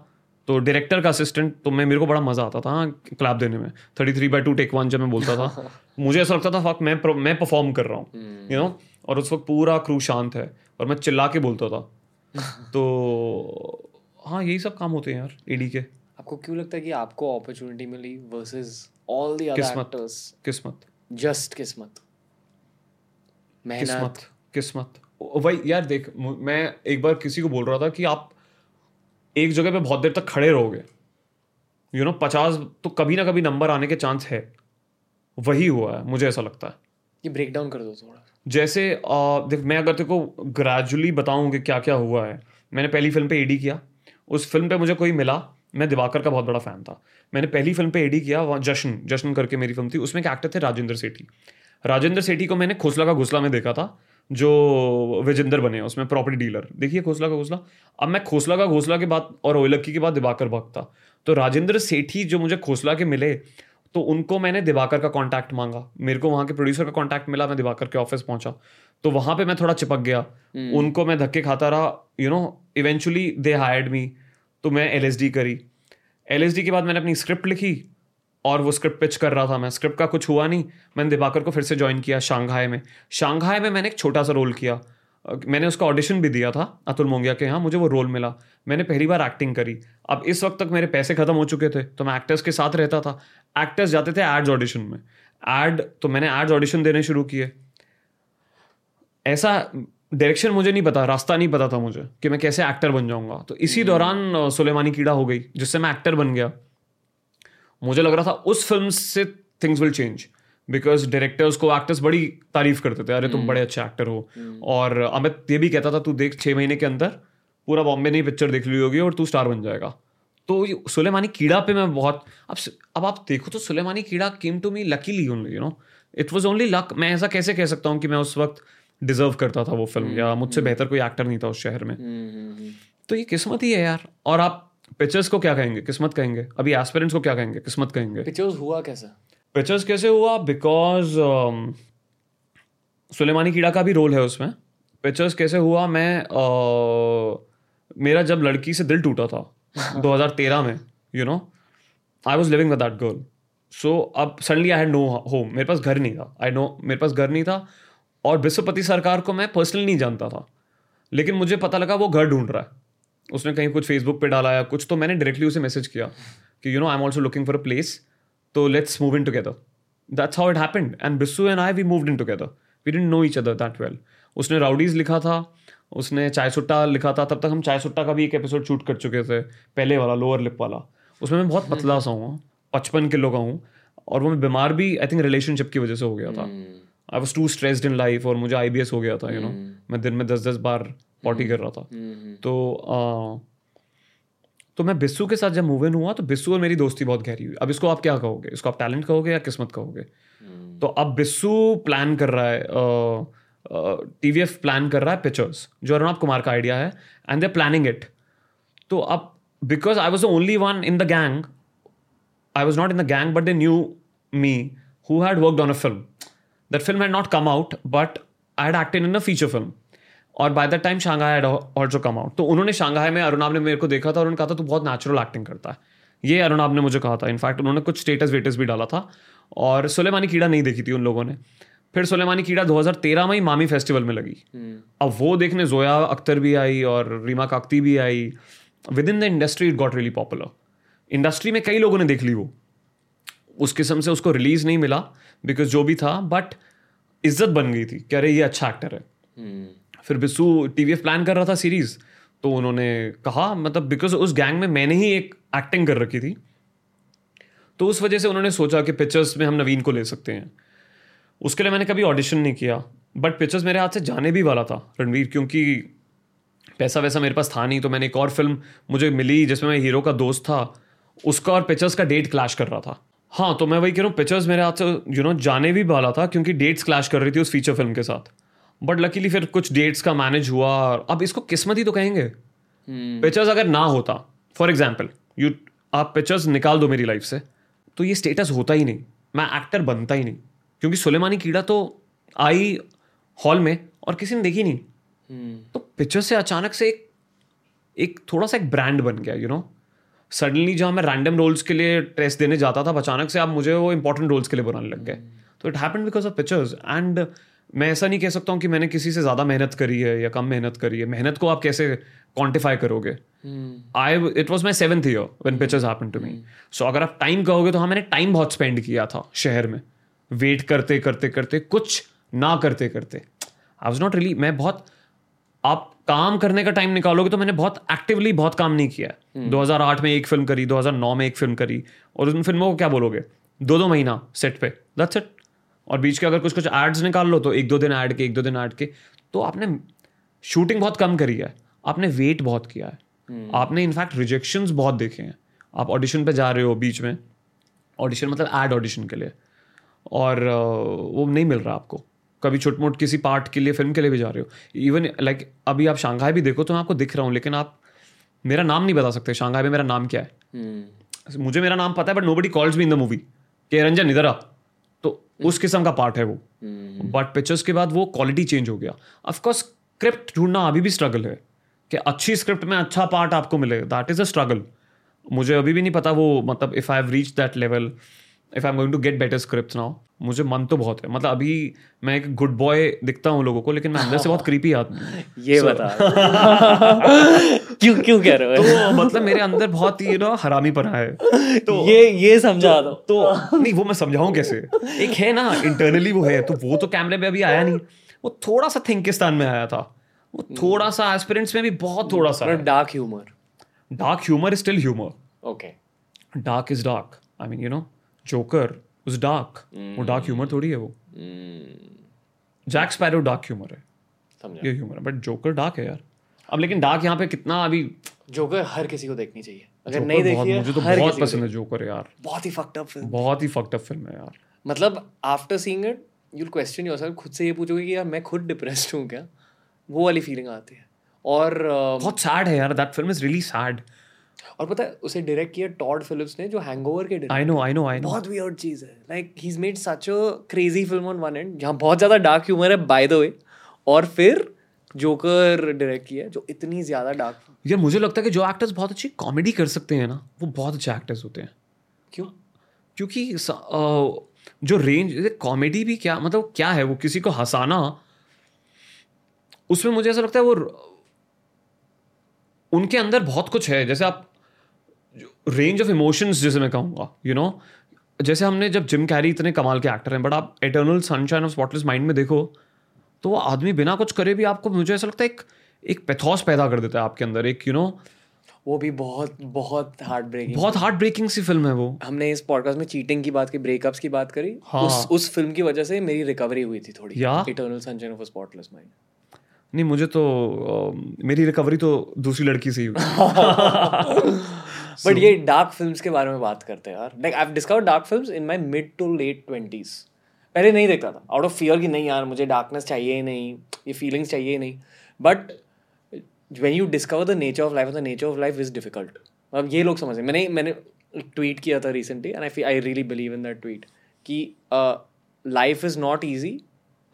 तो डायरेक्टर का असिस्टेंट तो मैं मेरे को बड़ा मज़ा आता था हाँ क्लैप देने में। Thirty three by two take one जब मैं बोलता था। मुझे ऐसा लगता था फक मैं मैं परफॉर्म कर रहा हूँ। यू नो और उस वक्त पूरा क्रू शांत है और मैं चिल्ला के बोलता था। तो हाँ यही सब काम होते हैं यार ईडी के। आपको क्यों लगता है कि आपको opportunity milli versus all the other. Actors किस्मत। जस्ट किस्मत। मेहनत। किस्मत किस्मत। भाई यार देख मैं एक बार किसी को बोल रहा था कि आप एक जगह पे बहुत देर तक खड़े रहोगे। यू नो पचास तो कभी ना कभी नंबर आने के चांस है। वही हुआ है मुझे ऐसा लगता है। ये ब्रेक डाउन कर दो थोड़ा। जैसे आ, देख मैं अगर तेरे को ग्रेजुअली बताऊँ कि क्या क्या हुआ है। मैंने पहली फ़िल्म पे एडी किया। उस फ़िल्म पे मुझे कोई मिला मैं दिवाकर का बहुत बड़ा फ़ैन था। मैंने पहली फ़िल्म पे एडी किया वहाँ जश्न जश्न करके मेरी फ़िल्म थी। उसमें एक एक्टर थे? राजेंद्र सेठी। राजेंद्र सेठी को मैंने खोसला का घोसला में देखा था जो विजेंदर बने उसमें प्रॉपर्टी डीलर देखिए खोसला का घोसला। अब मैं खोसला का घोसला के बाद और ओलक्की के बाद दिवाकर भक्त था। तो राजेंद्र सेठी जो मुझे खोसला के मिले तो उनको मैंने दिवाकर का कांटेक्ट मांगा। मेरे को वहाँ के प्रोड्यूसर का कांटेक्ट मिला मैं दिवाकर के ऑफ़िस पहुँचा। तो वहाँ पे मैं थोड़ा चिपक गया। उनको मैं धक्के खाता रहा। You know eventually they hired me तो मैं एलएसडी करी। एलएसडी के बाद मैंने अपनी स्क्रिप्ट लिखी और वो स्क्रिप्ट पिच कर रहा था मैं। स्क्रिप्ट का कुछ हुआ नहीं। मैंने दिवाकर को फिर से ज्वाइन किया शांघाई में। शांघाई में मैंने एक छोटा सा रोल किया। मैंने उसका ऑडिशन भी दिया था अतुल मोंगिया के यहाँ। मुझे वो रोल मिला। मैंने पहली बार एक्टिंग करी। अब इस वक्त तक मेरे पैसे खत्म हो चुके थे तो मैं एक्टर्स के साथ रहता था। एक्टर्स जाते थे एड्स ऑडिशन में। एड तो मैंने एड्स ऑडिशन देने शुरू किए। ऐसा डायरेक्शन मुझे नहीं पता रास्ता नहीं पता था मुझे कि मैं कैसे एक्टर बन जाऊँगा। तो इसी दौरान सुलेमानी कीड़ा हो गई जिससे मैं एक्टर बन गया। मुझे लग रहा था उस फ़िल्म से things will change because directors को एक्टर्स बड़ी तारीफ़ करते थे अरे तुम बड़े अच्छे एक्टर हो। और अमित ये भी कहता था तू देख छः महीने के अंदर पूरा बॉम्बे ने पिक्चर देख ली होगी और तू स्टार बन जाएगा। तो ये सुलेमानी कीड़ा पे मैं बहुत अब अब आप देखो तो Sulemani Keeda came to me luckily you know it was only luck मैं ऐसा कैसे कह सकता हूँ कि मैं उस वक्त डिजर्व करता था वो फ़िल्म या मुझसे बेहतर कोई एक्टर नहीं था उस शहर में। तो ये किस्मत ही है यार। और आप पिक्चर्स को क्या कहेंगे? किस्मत कहेंगे? अभी एस्पिरेंट्स को क्या कहेंगे? किस्मत कहेंगे। पिक्चर्स हुआ कैसा? पिक्चर्स कैसे हुआ? बिकॉज़ सुलेमानी कीड़ा का भी रोल है उसमें। पिक्चर्स कैसे हुआ? मैं uh, मेरा जब लड़की से दिल टूटा था 2013 में you know I was living with that girl so अब suddenly I had no home मेरे पास घर नहीं था। आई नो मेरे पास घर नहीं था। और विश्वपति सरकार को मैं पर्सनली नहीं जानता था। लेकिन मुझे पता लगा वो घर ढूंढ रहा है। उसने कहीं कुछ फेसबुक पे डाला या कुछ तो मैंने डायरेक्टली उसे मैसेज किया कि you know I am also looking for a place तो let's move in together that's how it happened and Bissu and I we moved in together we didn't know each other that well उसने rowdies लिखा था उसने चाय सुट्टा लिखा था तब तक हम चाय सुट्टा का भी एक एपिसोड शूट कर चुके थे पहले वाला लोअर लिप वाला। उसमें मैं बहुत पतला सा हूँ पचपन किलो का हूँ और वो मैं बीमार भी आई थिंक रिलेशनशिप की वजह से हो गया था। I was too stressed in life और मुझे IBS हो गया था यू नो मैं दिन में दस दस बार पॉटी कर रहा था। तो तो मैं बिस्सू के साथ जब मूव इन हुआ तो बिस्सू और मेरी दोस्ती बहुत गहरी हुई। अब इसको आप क्या कहोगे? इसको आप टैलेंट कहोगे या किस्मत कहोगे? तो अब बिस्सू प्लान कर रहा है टी वी एफ़ प्लान कर रहा है पिक्चर्स जो अरुणाब कुमार का आइडिया है एंड दे प्लानिंग इट तो अब because I was the only one in the gang I was not in the gang but they knew me who had worked on a film. That film had not come out, but I had acted in a feature film. और by the time Shanghai और जो come out तो उन्होंने Shanghai में अरुणाब ने मेरे को देखा था और उन्होंने कहा था तू बहुत नेचुरल एक्टिंग करता है. ये अरुणाब ने मुझे कहा था. इनफैक्ट उन्होंने कुछ स्टेटस वेटस भी डाला था और सुलेमानी कीड़ा नहीं देखी थी उन लोगों ने. फिर सुलेमानी कीड़ा 2013 में ही मामी फेस्टिवल में लगी. अब वो देखने जोया अख्तर भी आई और रीमा काकती भी आई. Within the industry it got really popular industry में कई लोगों ने देख ली वो. उस किस्म से उसको रिलीज़ नहीं मिला. बिकॉज़ जो भी था बट इज़्ज़त बन गई थी कि अरे ये अच्छा एक्टर है। फिर बिस्सू टीवीएफ प्लान कर रहा था सीरीज़ तो उन्होंने कहा मतलब बिकॉज़ उस गैंग में मैंने ही एक एक्टिंग कर रखी थी तो उस वजह से उन्होंने सोचा कि पिक्चर्स में हम नवीन को ले सकते हैं। उसके लिए मैंने कभी ऑडिशन नहीं किया बट पिक्चर्स मेरे हाथ से जाने भी वाला था रणवीर क्योंकि पैसा वैसा मेरे पास था नहीं तो मैंने एक और फ़िल्म मुझे मिली जिसमें मैं हीरो का दोस्त था उसका और पिक्चर्स का डेट क्लैश कर रहा था। हाँ तो मैं वही कह रहा हूँ पिक्चर्स मेरे हाथ से यू नो जाने भी वाला था क्योंकि डेट्स क्लैश कर रही थी उस फीचर फ़िल्म के साथ। बट लकीली फिर कुछ डेट्स का मैनेज हुआ और अब इसको किस्मत ही तो कहेंगे। पिक्चर्स अगर ना होता फॉर एग्ज़ाम्पल यू आप पिक्चर्स निकाल दो मेरी लाइफ से तो ये स्टेटस होता ही नहीं। मैं एक्टर बनता ही नहीं। क्योंकि सुलेमानी कीड़ा तो आई हॉल में और किसी ने देखी नहीं। तो पिक्चर से अचानक से एक एक थोड़ा सा एक ब्रांड बन गया यू नो सडनली जहाँ मैं रैंडम रोल्स के लिए टेस्ट देने जाता था अचानक से आप मुझे वो इंपॉर्टेंट रोल्स के लिए बनाने लग गए। तो it happen because of pictures and मैं ऐसा नहीं कह सकता हूँ कि मैंने किसी से ज़्यादा मेहनत करी है या कम मेहनत करी है। मेहनत को आप कैसे क्वान्टिफाई करोगे? I it was my seventh year when pictures happen to me so अगर आप टाइम कहोगे तो हाँ मैंने टाइम बहुत स्पेंड किया था शहर में। वेट करते करते करते कुछ ना करते करते। आई वॉज़ नॉट रियली मैं बहुत आप काम करने का टाइम निकालोगे तो मैंने बहुत एक्टिवली बहुत काम नहीं किया। है 2008 में एक फ़िल्म करी 2009 में एक फ़िल्म करी। और उन फ़िल्मों को क्या बोलोगे? दो दो महीना सेट पे। दैट्स इट और बीच के अगर कुछ कुछ एड्स निकाल लो तो एक दो दिन ऐड के एक दो दिन ऐड के। तो आपने शूटिंग बहुत कम करी है। आपने वेट बहुत किया है। आपने इनफैक्ट रिजेक्शंस बहुत देखे हैं। आप ऑडिशन पे जा रहे हो बीच में। ऑडिशन मतलब एड ऑडिशन के लिए। और वो नहीं मिल रहा आपको। कभी छोट मोट किसी पार्ट के लिए फ़िल्म के लिए भी जा रहे हो। इवन लाइक अभी आप शांघाई भी देखो तो मैं आपको दिख रहा हूँ लेकिन आप मेरा नाम नहीं बता सकते शांघाई में मेरा नाम क्या है। hmm. मुझे मेरा नाम पता है but nobody calls me in the movie के रंजन इधर आ। तो hmm. उस किस्म का पार्ट है वो। बट पिक्चर्स के बाद वो क्वालिटी चेंज हो गया। ऑफकोर्स स्क्रिप्ट ढूंढना अभी भी स्ट्रगल है। कि अच्छी स्क्रिप्ट में अच्छा पार्ट आपको मिले दैट इज़ अ स्ट्रगल मुझे अभी भी नहीं पता वो मतलब if I have reach that level if I am going to get better script now मुझे मन तो बहुत है। मतलब अभी मैं एक गुड बॉय दिखता हूँ लोगों को लेकिन मैं अंदर से बहुत क्रीपी आदमी ये बता। क्यों क्यों कह रहे हो? तो मतलब मेरे अंदर बहुत ही ना हरामी पना है। तो ये ये समझा दो। तो नहीं वो मैं समझाऊं कैसे? एक है ना इंटरनली वो है तो वो तो कैमरे पे अभी आया नहीं। वो थोड़ा सा थिंकिस्तान में आया था। वो थोड़ा सा एस्पिरेंट्स में भी बहुत थोड़ा सा dark humour dark humour is still humour okay dark is dark I mean you know Joker was dark वो डार्क ह्यूमर थोड़ी है वो। जैक स्पैरो डार्क ह्यूमर है। समझा। ये ह्यूमर है बट जोकर डार्क है यार। अब लेकिन डार्क यहाँ पे कितना अभी जोकर हर किसी को देखनी चाहिए। अगर नहीं देखी है मुझे तो बहुत पसंद है जोकर यार। बहुत ही फक्ड अप फ़िल्म बहुत ही फक्ड अप फ़िल्म है यार। मतलब after seeing it you question yourself खुद से ये पूछोगे कि यार मैं खुद डिप्रेस्ड हूँ क्या? वो वाली फीलिंग आती है। और uh, बहुत सैड है यार that film is really sad और पता है उसे डायरेक्ट किया टॉड फिलिप्स ने जो हैंगओवर के I know I know I know बहुत वियर्ड चीज़ है। Like he is made such a crazy film on one and जहाँ बहुत ज़्यादा डार्क ह्यूमर है बाय द वे और फिर जोकर डायरेक्ट किया जो इतनी ज़्यादा डार्क यार मुझे लगता है कि जो एक्टर्स बहुत अच्छी कॉमेडी कर सकते हैं ना वो बहुत अच्छे एक्टर्स होते हैं। क्यों? क्योंकि जो रेंज कॉमेडी भी क्या मतलब क्या है वो किसी को हंसाना उसमें मुझे ऐसा लगता है वो उनके अंदर बहुत कुछ है। जैसे आप रेंज ऑफ़ इमोशंस जैसे मैं कहूँगा यू नो जैसे हमने जब जिम कैरी इतने कमाल के एक्टर हैं बट आप Eternal Sunshine of Spotless Mind में देखो तो वो आदमी बिना कुछ करे भी आपको मुझे ऐसा लगता है एक एक पैथोस पैदा कर देता है आपके अंदर एक यू नो वो भी बहुत बहुत हार्ट ब्रेकिंग बहुत हार्ट ब्रेकिंग सी फ़िल्म है वो। हमने इस पॉडकास्ट में चीटिंग की बात की ब्रेकअप्स की बात करी। हाँ। उस उस फ़िल्म की वजह से मेरी रिकवरी हुई थी थोड़ी? Eternal Sunshine of Spotless Mind नहीं मुझे तो मेरी रिकवरी तो दूसरी लड़की से ही हुई। बट ये डार्क फिल्म्स के बारे में बात करते हैं यार। Like I discover dark films in my mid to late twenties पहले नहीं देखता था। आउट ऑफ़ फियर कि नहीं यार मुझे डार्कनेस चाहिए ही नहीं ये फीलिंग्स चाहिए ही नहीं। But when you discover the nature of life the nature of life is difficult अब ये लोग समझ मैंने मैंने ट्वीट किया था recently and I I really believe in that tweet कि life is not easy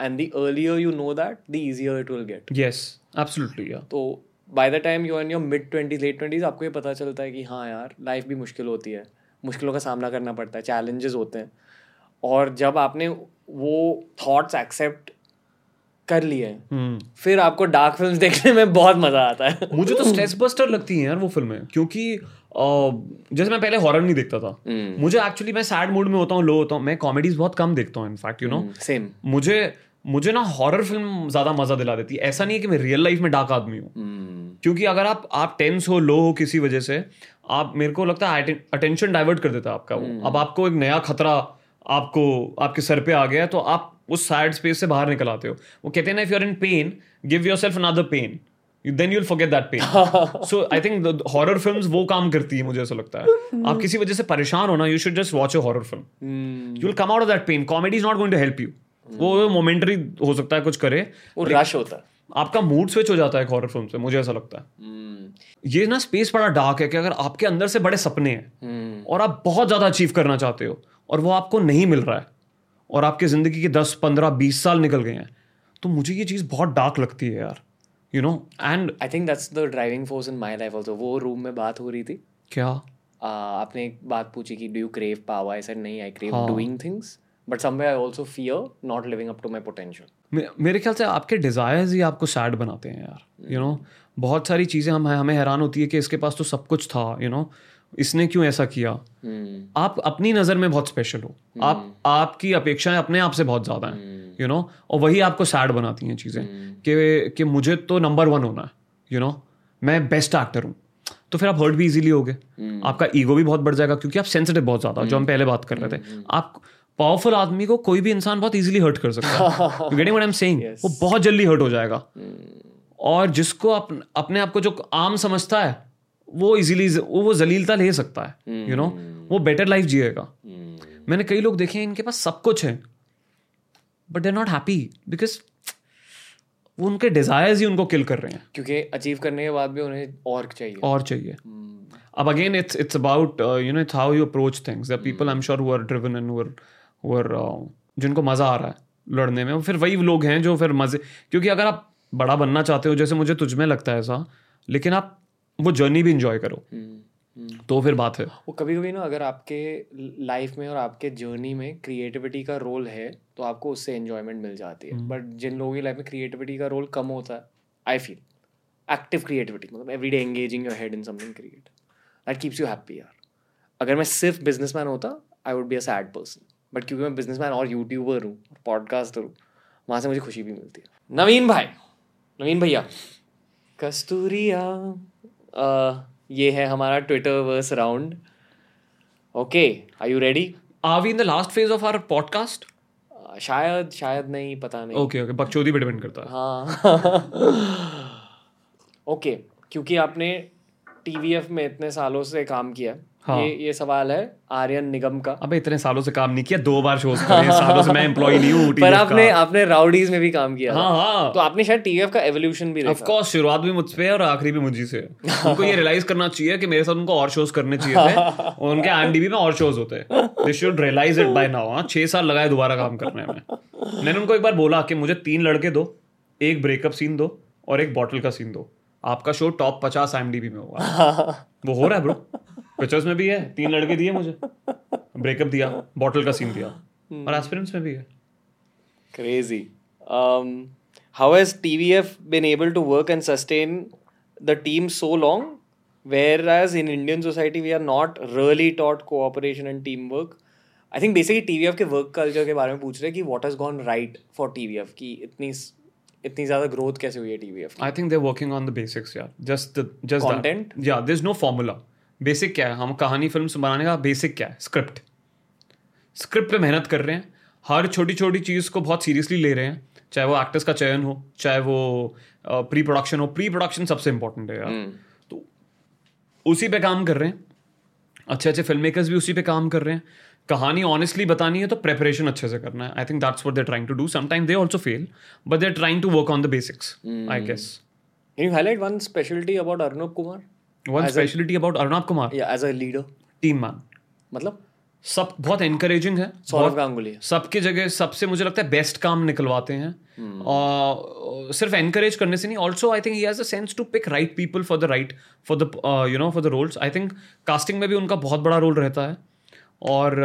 and the earlier you know that the easier it will get yes absolutely या तो by the time you in your mid twenties late twenties आपको ये पता चलता है कि हाँ यार लाइफ भी मुश्किल होती है। मुश्किलों का सामना करना पड़ता है चैलेंजेस होते हैं। और जब आपने वो थॉट्स एक्सेप्ट कर लिए हम्म। फिर आपको डार्क फिल्म्स देखने में बहुत मज़ा आता है। मुझे तो स्ट्रेस बस्टर लगती हैं यार वो फ़िल्में क्योंकि जैसे मैं पहले हॉरर नहीं देखता था। हम्म। मुझे एक्चुअली मैं सैड मूड में होता हूँ लो होता हूँ। मैं कॉमेडीज बहुत कम देखता हूँ इनफैक्ट यू नो सेम मुझे मुझे ना हॉरर फ़िल्म ज़्यादा मज़ा दिला देती है। ऐसा नहीं है कि मैं रियल लाइफ में डार्क आदमी हूँ। क्योंकि अगर आप आप टेंस हो लो हो किसी वजह से आप मेरे को लगता है अटेंशन डाइवर्ट कर देता है आपका वो। अब आपको एक नया खतरा आपको आपके सर पे आ गया तो आप उस सैड स्पेस से बाहर निकल आते हो। वो कहते हैं ना if you are in pain give your self another pain then you'll forget that pain so I think horror films वो काम करती है मुझे ऐसा लगता है। आप किसी वजह से परेशान हो ना you should just watch a horror film you will come out of that pain comedy is not going to help you वो मोमेंटरी हो सकता है कुछ करे। वो रश होता है। आपका मूड स्विच हो जाता है हॉरर फ़िल्म से मुझे ऐसा लगता है। ये ना स्पेस बड़ा डार्क है कि अगर आपके अंदर से बड़े सपने हैं और आप बहुत ज़्यादा अचीव करना चाहते हो और वो आपको नहीं मिल रहा है और आपके ज़िंदगी के दस पंद्रह बीस साल निकल गए हैं तो मुझे ये चीज़ बहुत डार्क लगती है यार। You know and I think that's the driving force in my life also वो रूम में बात हो रही थी। क्या? uh, आपने एक बात पूछी कि do you crave power I said नहीं I crave. Doing things but somewhere I also fear not living up to my potential मेरे ख्याल से आपके डिजायर्स ही आपको सैड बनाते हैं यार यू नो बहुत सारी चीज़ें हम हमें हैरान होती है कि इसके पास तो सब कुछ था यू नो इसने क्यों ऐसा किया? आप अपनी नज़र में बहुत स्पेशल हो। आप आपकी अपेक्षाएँ अपने आप से बहुत ज़्यादा हैं यू नो और वही आपको सैड बनाती हैं चीज़ें कि कि मुझे तो नंबर वन होना है यू नो मैं बेस्ट एक्टर हूँ। तो फिर आप हर्ट भी इजीली होगे। आपका ईगो भी बहुत बढ़ जाएगा क्योंकि आप सेंसिटिव बहुत ज़्यादा जो हम पहले बात कर रहे थे। आप पावरफुल आदमी को कोई भी इंसान बहुत इजीली हर्ट कर सकता है। Getting what I am saying वो बहुत जल्दी हर्ट हो जाएगा। और जिसको अप, अपने आप को जो आम समझता है वो इजीली वो वो जलीलता ले सकता है यू नो वो बेटर लाइफ जिएगा। मैंने कई लोग देखे हैं इनके पास सब कुछ है but they not happy because वो उनके डिजायर्स ही उनको किल कर रहे हैं। क्योंकि अचीव करने के बाद भी उन्हें और चाहिए। और चाहिए। अब again it's it's about you know it's how you approach things the people I am sure who are driven and who are जिनको मज़ा आ रहा है लड़ने में। फिर वही लोग हैं जो फिर मज़े क्योंकि अगर आप बड़ा बनना चाहते हो जैसे मुझे तुझमें लगता है ऐसा लेकिन आप वो जर्नी भी इंजॉय करो। तो फिर बात है। वो कभी कभी ना अगर आपके लाइफ में और आपके जर्नी में क्रिएटिविटी का रोल है तो आपको उससे एंजॉयमेंट मिल जाती है। बट जिन लोगों की लाइफ में क्रिएटिविटी का रोल कम होता है आई फील एक्टिव क्रिएटिविटी मतलब every day engaging your head in something create that keeps you happy यार। अगर मैं सिर्फ़ बिजनेसमैन होता I would be a sad person but क्योंकि मैं बिजनेसमैन और यूट्यूबर हूँ पॉडकास्टर हूँ वहाँ से मुझे खुशी भी मिलती है। नवीन भाई नवीन भैया। कस्तूरिया। ये है हमारा Twitter verse round okay are you ready are we in the last phase of our podcast शायद शायद नहीं पता नहीं. ओके ओके बकचोदी पे डिपेंड करता है. हाँ. ओके क्योंकि आपने टीवीएफ में इतने सालों से काम किया हाँ। ये ये सवाल है आर्यन निगम का। अबे इतने सालों से काम नहीं किया दो बार शोज़ करे सालों से मैं एम्प्लॉय नहीं हूँ पर आपने आपने राउडीज में भी काम किया हाँ हाँ। तो आपने शायद टीवीएफ का एवोल्यूशन भी ऑफ़ कोर्स शुरुआत भी मुझसे है और आखिरी भी मुझी से है। उनको ये रियलाइज़ करना चाहिए कि मेरे साथ उनको और शोज़ करने चाहिए थे और उनके आईएमडीबी में और शोज़ होते हैं। They should realise it by now हाँ। छह साल लगाए दोबारा काम करने में। मैंने उनको एक बार बोला कि मुझे तीन लड़के दो एक ब्रेकअप सीन दो और एक बॉटल का सीन दो। आपका शो टॉप पचास आईएमडीबी में होगा। वो हो रहा है ब्रो पिक्चर्स में भी है तीन लड़के दिए मुझे ब्रेकअप दिया बॉटल का सीन दिया और एस्पिरेंट्स में भी है um how has tvf been able to work and sustain the team so long whereas in indian society we are not really taught cooperation and teamwork i think basically tvf के work culture के बारे में पूछ रहे हैं कि what has gone right for tvf की इतनी इतनी ज़्यादा ग्रोथ कैसे हुई है tvf की I think they're working on the basics, yeah. Just the just Content? That. Yeah, there's no formula. Basic क्या है? हम कहानी फ़िल्म बनाने का बेसिक क्या है? स्क्रिप्ट। स्क्रिप्ट पे मेहनत कर रहे हैं। हर छोटी छोटी चीज़ को बहुत सीरियसली ले रहे हैं। चाहे वो एक्टर्स का चयन हो चाहे वो प्री प्रोडक्शन हो। प्री प्रोडक्शन सबसे इंपॉर्टेंट है यार। तो उसी पे काम कर रहे हैं। अच्छे अच्छे फ़िल्म मेकर्स भी उसी पे काम कर रहे हैं। कहानी ऑनेस्टली बतानी है तो प्रेपरेशन अच्छे से करना है। I think that's what they trying to do sometime they also fail but they trying to work on the basics I guess can you highlight one specialty about arnab kumar? One speciality about Arnab Kumar yeah as a leader. Team man मतलब? सब बहुत encouraging है सौरव गांगुली सबकी जगह सबसे मुझे लगता है बेस्ट काम निकलवाते हैं। और सिर्फ़ एनकरेज करने से नहीं also I think he has a sense to pick right people for the right for the you know for the roles I think casting में भी उनका बहुत बड़ा रोल रहता है। और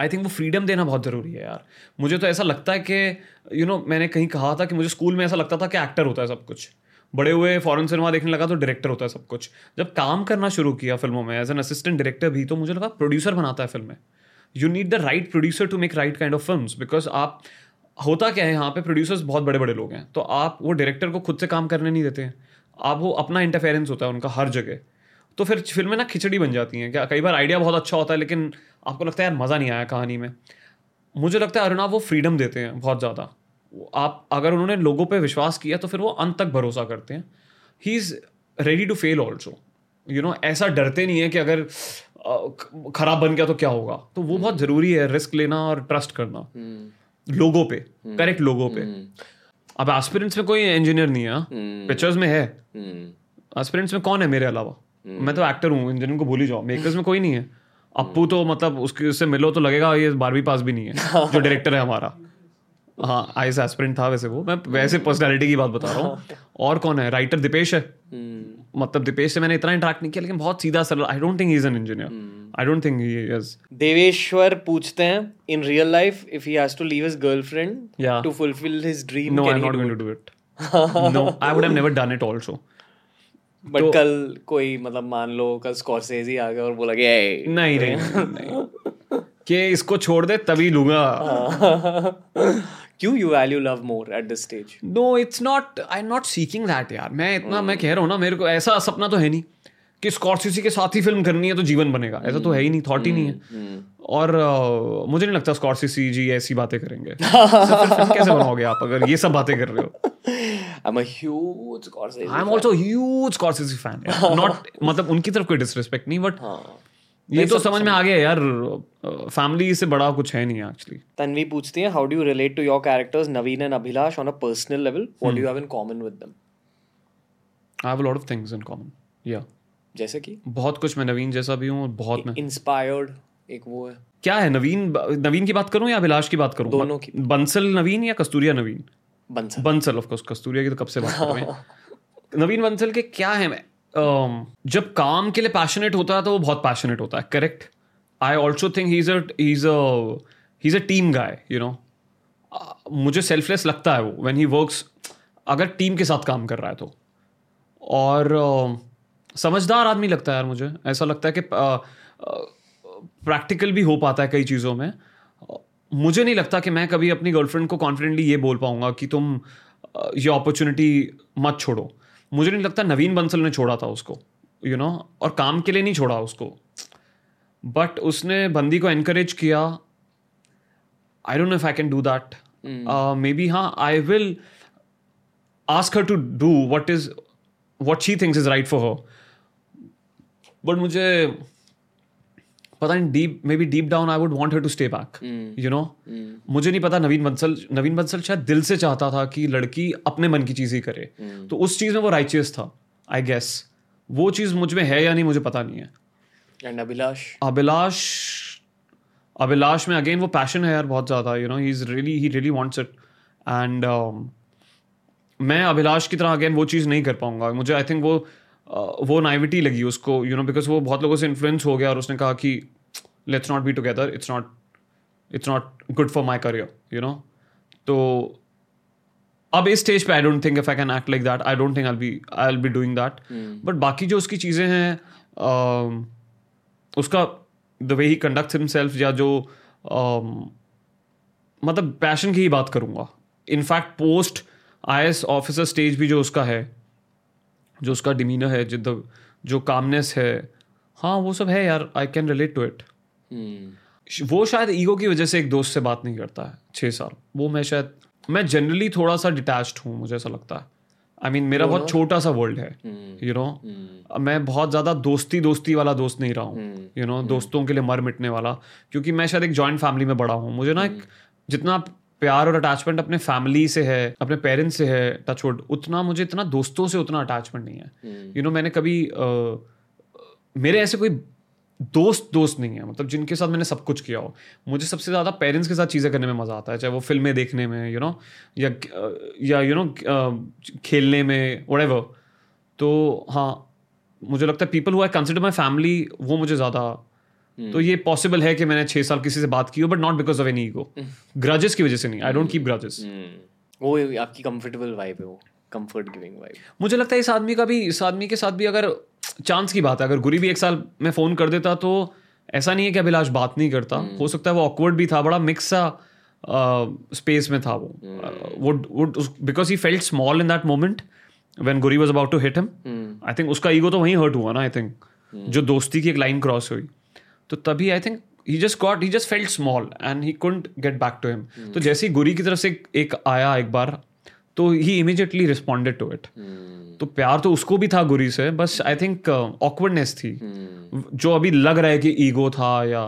आई थिंक वो फ्रीडम देना बहुत ज़रूरी है यार। मुझे तो ऐसा लगता है कि यू you नो know, मैंने कहीं कहा था कि मुझे स्कूल में ऐसा लगता था कि एक्टर होता है सब कुछ। बड़े हुए फॉरेन सिनेमा देखने लगा तो डायरेक्टर होता है सब कुछ। जब काम करना शुरू किया फ़िल्मों में एज एन असिस्टेंट डायरेक्टर भी तो मुझे लगा प्रोड्यूसर बनाता है film. You need the right producer to make right kind of film because आप, होता क्या है यहाँ पे प्रोड्यूसर्स बहुत बड़े बड़े लोग हैं तो आप वो डायरेक्टर को खुद से काम करने नहीं देते। हैं आप वो अपना इंटरफेरेंस होता है उनका हर जगह। तो फिर फ़िल्में ना खिचड़ी बन जाती हैं। क्या, कई बार आइडिया बहुत अच्छा होता है, लेकिन आपको लगता है यार मज़ा नहीं आया कहानी में। मुझे लगता है अरुणा वो फ्रीडम देते हैं बहुत ज़्यादा। आप अगर उन्होंने लोगों पे विश्वास किया तो फिर वो अंत तक भरोसा करते हैं। He is ready to fail also you know ऐसा डरते नहीं है कि अगर खराब बन गया तो क्या होगा? तो वो बहुत ज़रूरी है रिस्क लेना और ट्रस्ट करना। लोगों पे करेक्ट लोगों पे। अब एस्पिरेंट्स में कोई इंजीनियर नहीं है पिक्चर्स में है। एस्पिरेंट्स में कौन है मेरे अलावा? मैं तो एक्टर हूँ इंजीनियर को भूल ही जाओ। मेकर्स में कोई नहीं है। अप्पू तो मतलब उसके उससे मिलो तो लगेगा ये बारहवीं पास भी नहीं है जो डायरेक्टर है हमारा। हाँ आई एस एस्पिरेंट था वैसे वो। मैं वैसे पर्सनालिटी की बात बता रहा हूँ। और कौन है? राइटर दिपेश है। मतलब दिपेश से मैंने इतना इंटरेक्ट नहीं किया लेकिन बहुत सीधा सरल I don't think he is an engineer I don't think he is Deveshwar पूछते हैं in real life if he has to leave his girlfriend to fulfil his dream no I am not going to do it no I would have never done it also but कल कोई मतलब मान लो कल Scorsese आ गया और बोला कि "Hey, नहीं नहीं नहीं कि इसको छोड़ दे तभी लूँगा। क्यों you value love more at this stage no it's not I am not seeking that यार। मैं इतना मैं कह रहा हूँ ना मेरे को ऐसा सपना तो है नहीं कि स्कॉर्सिसी के साथ ही फ़िल्म करनी है तो जीवन बनेगा। ऐसा तो है ही नहीं थॉट ही नहीं है। और uh, मुझे नहीं लगता स्कॉर्सिसी जी ऐसी बातें करेंगे। कैसे बनाओगे आप अगर ये सब बातें कर रहे हो? I am huge Scorsese I am also huge Scorsese fan not मतलब उनकी तरफ़ कोई डिसरिस्पेक्ट नहीं बट ये तो समझ में आ गया यार फैमिली से बड़ा कुछ है नहीं एक्चुअली तन्वी पूछती है how do you relate to your characters Naveen and Abhilash on a personal level what do you have in common with them I have a lot of things in common या जैसे कि? बहुत कुछ मैं नवीन जैसा भी हूँ और बहुत मैं इंस्पायर्ड एक वो है। क्या है नवीन नवीन की बात करूँ या अभिलाष की बात करूँ? दोनों की। बंसल नवीन या कस्तूरिया नवीन? बंसल। बंसल ऑफ़ कोर्स कस्तूरिया की तो कब से बात कर रहे हैं। नवीन बंसल के क्या है मैं? जब काम के लिए पैशनेट होता है तो वो बहुत पैशनेट होता है correct I also think he is a he is a team guy you know मुझे सेल्फलेस लगता है वो व्हेन ही वर्क्स अगर टीम के साथ काम कर रहा है तो। और अ, समझदार आदमी लगता है यार मुझे ऐसा लगता है कि प्रैक्टिकल भी हो पाता है कई चीज़ों में। अ, मुझे नहीं लगता कि मैं कभी अपनी गर्लफ्रेंड को कॉन्फिडेंटली ये बोल पाऊँगा कि तुम अ, ये अपॉर्चुनिटी मत छोड़ो। मुझे नहीं लगता नवीन बंसल ने छोड़ा था उसको यू you नो know? और काम के लिए नहीं छोड़ा उसको। बट उसने बंदी को एनकरेज किया। I don't know if I can do that maybe हाँ I will ask her to do what is what she thinks is right for her but मुझे पता नहीं deep maybe deep down I would want her to stay back you know मुझे नहीं पता नवीन बंसल नवीन बंसल शायद दिल से चाहता था कि लड़की अपने मन की चीज़ ही करे तो उस चीज़ में वो राइचियस था आई गेस वो चीज़ मुझमें है या नहीं मुझे पता नहीं है। एंड अभिलाष अभिलाष अभिलाष में अगेन वो पैशन है यार बहुत ज़्यादा you know he is really he really wants it and मैं अभिलाष की तरह अगेन वो चीज़ नहीं कर पाऊँगा। मुझे आई थिंक वो वो नाइविटी लगी उसको यू नो बिकॉज़ वो बहुत लोगों से इन्फ्लुएंस हो गया और उसने कहा कि let's not be together it's not it's not good for my career you know तो अब इस स्टेज पे I don't think if I can act like that I don't think I be I will be doing that but बाकी जो उसकी चीज़ें हैं um, उसका the way he conduct himself या जो um, मतलब पैशन की ही बात करूँगा। In fact post I S officer stage भी जो उसका है जो उसका डिमीनर है जिद जो कामनेस है हाँ वो सब है यार I can relate to it वो शायद ईगो की वजह से एक दोस्त से बात नहीं करता है छः साल। वो मैं शायद मैं जनरली थोड़ा सा डिटैच्ड हूँ मुझे ऐसा लगता है। आई I मीन mean, मेरा बहुत छोटा सा वर्ल्ड है यू नो मैं बहुत ज़्यादा दोस्ती दोस्ती वाला दोस्त नहीं रहा हूँ यू नो दोस्तों के लिए मर मिटने वाला क्योंकि मैं शायद एक जॉइंट फैमिली में बड़ा हूँ। मुझे ना एक जितना प्यार और अटैचमेंट अपने फैमिली से है अपने पेरेंट्स से है टचवुड उतना मुझे इतना दोस्तों से उतना अटैचमेंट नहीं है। यू you नो know, मैंने कभी अ, मेरे ऐसे कोई दोस्त दोस्त नहीं है। मतलब जिनके साथ मैंने सब कुछ किया हो। मुझे सबसे ज़्यादा पेरेंट्स के साथ चीज़ें करने में मज़ा आता है चाहे वो फ़िल्में देखने में यू नो या या यू नो खेलने में वट तो हाँ मुझे लगता है पीपल हुआ आई कंसिडर माई फैमिली वो मुझे ज़्यादा तो ये पॉसिबल है कि मैंने छह साल किसी से बात की हो but not because of any ego grudges की वजह से नहीं. आई डोंट कीप ग्रजेस वो आपकी कंफर्टेबल वाइब है वो. कंफर्ट गिविंग वाइब मुझे लगता है इस आदमी का भी इस आदमी के साथ भी अगर चांस की बात है अगर गुरी भी एक साल में फ़ोन कर देता तो ऐसा नहीं है कि अभिलाष बात नहीं करता. Hmm. हो सकता है वो ऑकवर्ड भी था बड़ा मिक्स सा स्पेस में था वो. Would would because he felt small in that moment when Guri was about to hit him I think उसका ईगो तो वहीं हर्ट हुआ ना आई थिंक hmm. जो दोस्ती की एक लाइन क्रॉस हुई. तो तभी I think he just got he just felt small and he couldn't get back to him तो जैसे ही गुरी की तरफ़ से एक, आया एक बार तो he immediately responded to it तो प्यार तो उसको भी था गुरी से बस आई थिंक ऑकवर्डनेस थी। जो अभी लग रहा है कि ईगो था या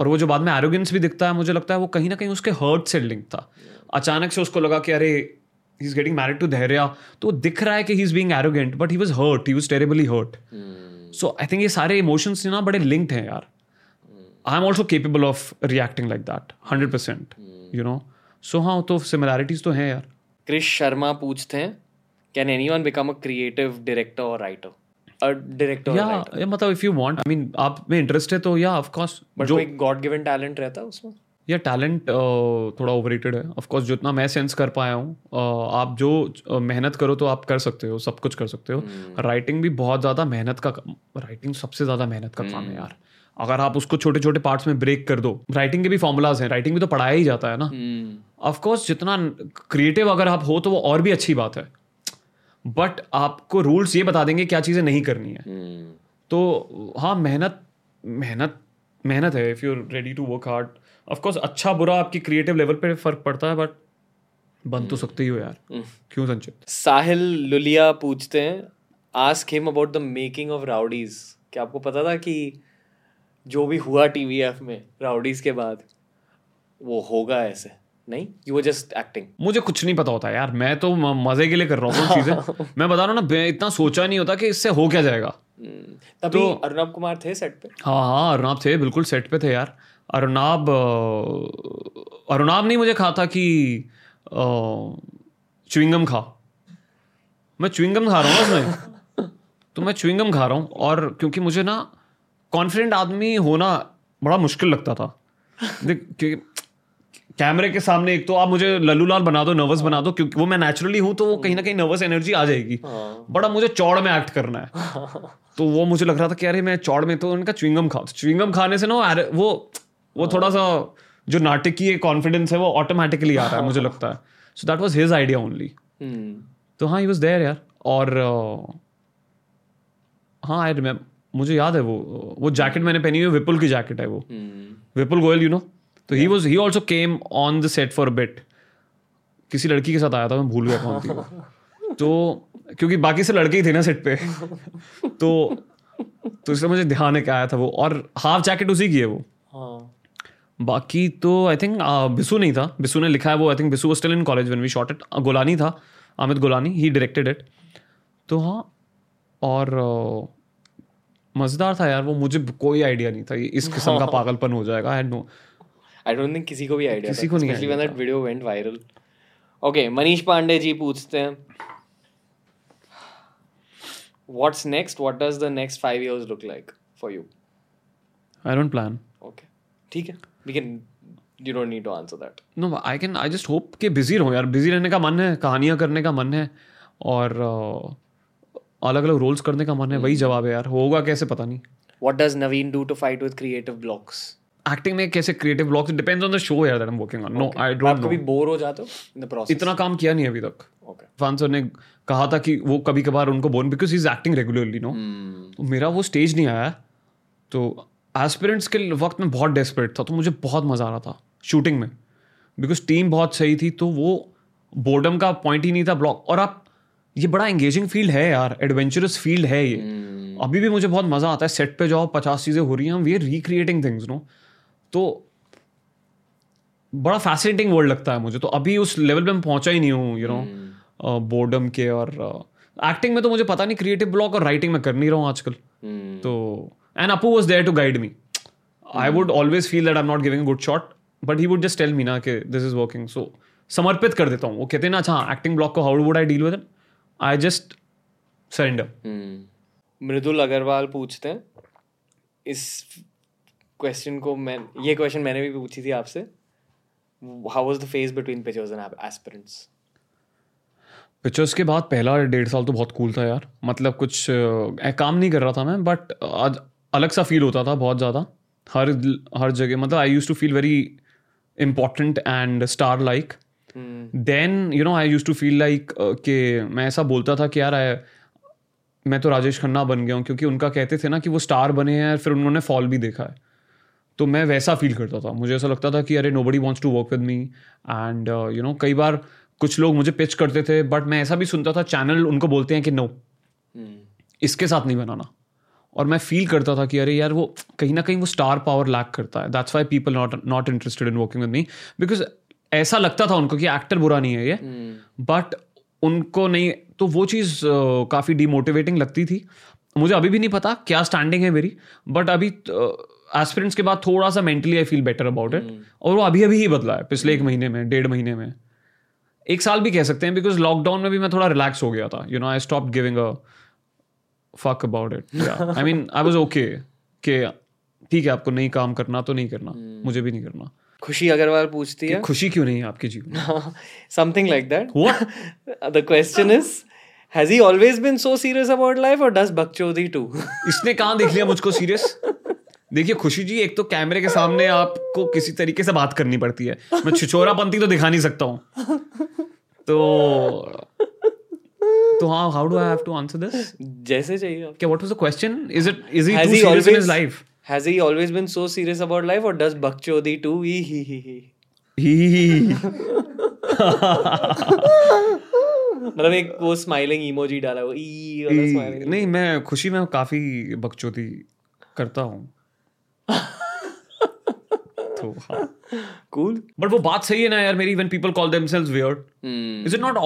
और वो जो बाद में एरोगेंस भी दिखता है मुझे लगता है वो कहीं ना कहीं उसके हर्ट से लिंक था। अचानक से उसको लगा कि अरे he is getting married to Dhairya. तो दिख रहा है कि he is being arrogant but he was hurt he was terribly hurt so I think ये सारे इमोशंस ना बड़े लिंक्ड हैं यार। I am also capable of reacting like that hundred percent you know so हाँ तो सिमिलैरिटीज तो हैं यार। क्रिश शर्मा पूछते हैं can anyone become a creative director और राइटर डायरेक्टर या मतलब if you want I mean आप में इंटरेस्ट है तो या ऑफ़ कोर्स बट जो एक गॉड गिवन टैलेंट रहता है उसमें? या टैलेंट थोड़ा ओवररेटेड है। ऑफ़ कोर्स जितना मैं सेंस कर पाया हूँ uh, आप जो uh, मेहनत करो तो आप कर सकते हो सब कुछ कर सकते हो। राइटिंग भी बहुत ज़्यादा मेहनत का राइटिंग सबसे ज़्यादा मेहनत का काम है यार। अगर आप उसको छोटे छोटे पार्ट्स में ब्रेक कर दो राइटिंग के भी फॉर्मूलाज हैं राइटिंग भी तो पढ़ाया ही जाता है ना। ऑफकोर्स जितना क्रिएटिव अगर आप हो तो वो और भी अच्छी बात है। बट आपको रूल्स ये बता देंगे क्या चीज़ें नहीं करनी है। तो हाँ मेहनत मेहनत मेहनत है। If you ready to work hard of course अच्छा बुरा आपकी क्रिएटिव लेवल पे फ़र्क पड़ता है बट बन तो सकते ही हो यार। क्यों संचित? साहिल लुलिया पूछते हैं ask him about the making of Rowdies क्या आपको पता था कि जो भी हुआ टीवीएफ में राउडीज के बाद वो होगा ऐसे? नहीं? यू वो जस्ट एक्टिंग मुझे कुछ नहीं पता होता यार मैं तो मज़े के लिए कर रहा हूँ चीज़ें। मैं बता रहा हूँ ना इतना सोचा नहीं होता कि इससे हो क्या जाएगा। तभी तो, अर्नब कुमार थे सेट पे। हाँ हाँ अरुणाब थे बिल्कुल सेट पे थे यार। अरुणाब अरुणाब नहीं मुझे कहा था कि चुविंगम खा। मैं चुविंगम खा रहा हूँ उसमें। तो मैं चुविंगम खा रहा हूँ और क्योंकि मुझे ना कॉन्फिडेंट आदमी होना बड़ा मुश्किल लगता था। देख कैमरे के सामने एक तो आप मुझे लल्लू लाल बना दो नर्वस बना दो क्योंकि वो मैं नेचुरली हूँ तो वो कहीं ना कहीं नर्वस एनर्जी आ जाएगी। बड़ा मुझे चौड़ में एक्ट करना है। तो वो मुझे लग रहा था कि अरे मैं चौड़ में तो उनका च्विंगम खाओ च्विंगम खाने से ना वो वो वो थोड़ा सा जो नाटकीय कॉन्फिडेंस है वो ऑटोमेटिकली आ रहा है मुझे लगता है। So that was his idea only तो हाँ ही वाज देयर यार। और हाँ आई रिमेम्बर मुझे याद है वो वो जैकेट मैंने पहनी हुई विपुल की जैकेट है वो। विपुल गोयल यू नो तो he was he also came on the set for bit किसी लड़की के साथ आया था मैं भूल गया कौन थी तो क्योंकि बाकी से लड़के ही थे ना सेट पे। तो तो इसलिए मुझे ध्यान है क्या आया था वो। और हाफ़ जैकेट उसी की है वो। हाँ। बाकी तो आई थिंक बिसु नहीं था। बिसु ने लिखा है वो I think Bisu still in college when we shot it Golani था Amit Golani he directed it तो हाँ और uh, मज़ेदार था यार वो मुझे कोई आइडिया नहीं था। इस किस्म का पागलपन हो जाएगा I know I don't think किसी को भी आइडिया किसी को नहीं specially when that video went viral okay Manish Pandey ji पूछते हैं। What's next what does the next 5 years look like for you I don't plan okay ठीक है। We can you don't need to answer that no I can I just hope कि busy रहूँ यार। Busy रहने का मन है कहानियाँ करने का मन है और अलग अलग रोल्स करने का मन है वही जवाब है यार। होगा कैसे पता नहीं। What does Naveen do to fight with creative blocks acting में कैसे creative blocks depends on the show यार that I am working on no I don't know कभी बोर हो जाते हो इन द प्रोसेस इतना काम किया नहीं अभी तक। ओके सर ने कहा था कि वो कभी कभार उनको bone because is acting regularly no तो मेरा वो स्टेज नहीं आया तो एस्पिरेंट्स के वक्त में बहुत डेस्परेट था तो मुझे बहुत मज़ा आ रहा था शूटिंग में। बिकॉज़ टीम बहुत सही थी तो वो बोर्डम का पॉइंट ही नहीं था ब्लॉक और आप ये बड़ा एंगेजिंग फ़ील्ड है यार एडवेंचरस फ़ील्ड है ये। Hmm. अभी भी मुझे बहुत मज़ा आता है सेट पे जाओ पचास चीज़ें हो रही हैं we are recreating things no तो बड़ा फैसिनेटिंग वर्ल्ड लगता है मुझे। तो अभी उस लेवल पे मैं पहुँचा ही नहीं हूँ यू नो बोर्डम के और एक्टिंग uh, में तो मुझे पता नहीं क्रिएटिव ब्लॉक और राइटिंग में कर नहीं रहा हूँ आजकल। Hmm. तो and Apu was there to guide me I would always feel that I am not giving good shot but he would just tell me ना कि दिस इज़ वर्किंग सो समर्पित कर देता हूँ वो कहते हैं ना अच्छा एक्टिंग ब्लॉक को how would I deal with I just surrender Mridul Agarwal पूछते हैं इस क्वेश्चन को मैं ये क्वेश्चन मैंने भी पूछी थी आपसे how was the phase between Pitchers and aspirants pictures के बाद पहला डेढ़ साल तो बहुत कूल था यार। मतलब कुछ अ, काम नहीं कर रहा था मैं बट आज अलग सा फील होता था बहुत ज़्यादा। हर हर जगह मतलब I use to feel very important and star like then you know I use to feel like कि मैं ऐसा बोलता था कि यार I- मैं तो राजेश खन्ना बन गया हूँ क्योंकि उनका कहते थे ना कि वो स्टार बने हैं फिर उन्होंने फॉल भी देखा है। तो मैं वैसा फील करता था। मुझे ऐसा लगता था कि अरे nobody wants to work with me and you know कई बार कुछ लोग मुझे पिच करते थे बट मैं ऐसा भी सुनता था चैनल उनको बोलते हैं कि नो no, hmm. इसके साथ नहीं बनाना। और मैं फील करता था कि अरे यार वो कहीं ना कहीं वो स्टार पावर लैक करता है। That's why people not not interested in working with me because ऐसा लगता था उनको कि एक्टर बुरा नहीं है ये। But hmm. उनको नहीं तो वो चीज़ काफ़ी डिमोटिवेटिंग लगती थी। मुझे अभी भी नहीं पता क्या स्टैंडिंग है मेरी। बट अभी एस्पिरेंट्स के बाद थोड़ा सा mentally I feel better about it और वो अभी अभी ही बदला है पिछले एक महीने में डेढ़ महीने में। एक साल भी कह सकते हैं बिकॉज़ लॉकडाउन में भी मैं थोड़ा रिलैक्स हो गया था। You know I stop giving a fuck about it I mean I was okay कि ठीक है आपको नहीं काम करना तो नहीं करना। Hmm. मुझे भी नहीं करना। खुशी अग्रवाल पूछती है। खुशी क्यों नहीं है आपके जीवन something like that the question is has he always been so serious about life और डज बकचोदी टू इसने कहाँ देख लिया मुझको सीरियस देखिए खुशी जी एक तो कैमरे के सामने आपको किसी तरीके से बात करनी पड़ती है। मैं छिछोरापंती तो दिखा नहीं सकता हूँ। तो तो हाँ how do I have to answer this जैसे चाहिए। आप क्या what was the question is it is he too he serious in his life Has he always been so serious about life or does Bakchodi too? He, he, he, he. He मतलब एक वो smiling emoji डाला वो ई वाला smiling नहीं मैं खुशी में काफ़ी बकचोदी करता हूँ। तो हाँ। Cool बट वो बात सही है ना यार मेरी when people call themselves weird Hmm. is it not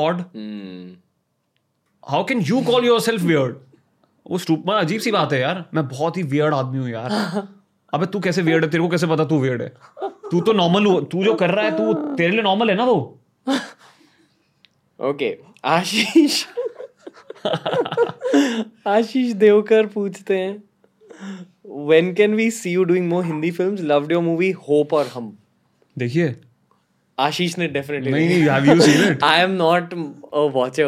odd can you call yourself weird weird? वो स्टूपमा अजीब सी बात है यार। मैं बहुत ही वियर्ड आदमी हूँ यार। अबे तू कैसे वियर्ड है? तेरे को कैसे पता तू वियर्ड है? तू तो नॉर्मल हो तू जो कर रहा है तू तेरे लिए नॉर्मल है ना वो? ओके आशीष। आशीष देवकर पूछते हैं when can we see you doing more Hindi films loved your movie hope और हम देखिए। आशीष ने डेफिनेटली नहीं have you seen it I am not a watcher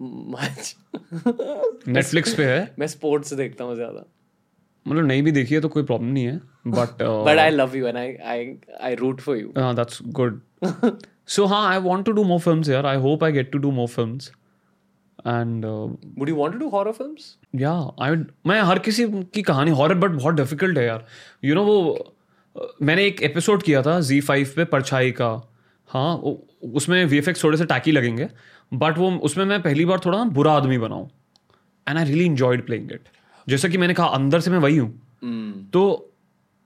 Netflix पे है? मैं स्पोर्ट्स देखता हूँ ज़्यादा। मतलब नहीं भी देखी है तो कोई प्रॉब्लम नहीं है but but I love you and I I I root for you हाँ दैट्स गुड सो हाँ I want to do more films यार. I hope I get to do more films and would you want to do horror films या I मैं हर किसी की कहानी horror but बहुत डिफ़िकल्ट है यार. यू you नो know, वो अ, मैंने एक एपिसोड किया था जी फाइव पे परछाई का. हाँ उसमें वीएफएक्स थोड़े से टैकी लगेंगे. बट वो उसमें मैं पहली बार थोड़ा ना बुरा आदमी बनाऊँ and I really enjoyed playing it जैसा कि मैंने कहा अंदर से मैं वही हूँ। तो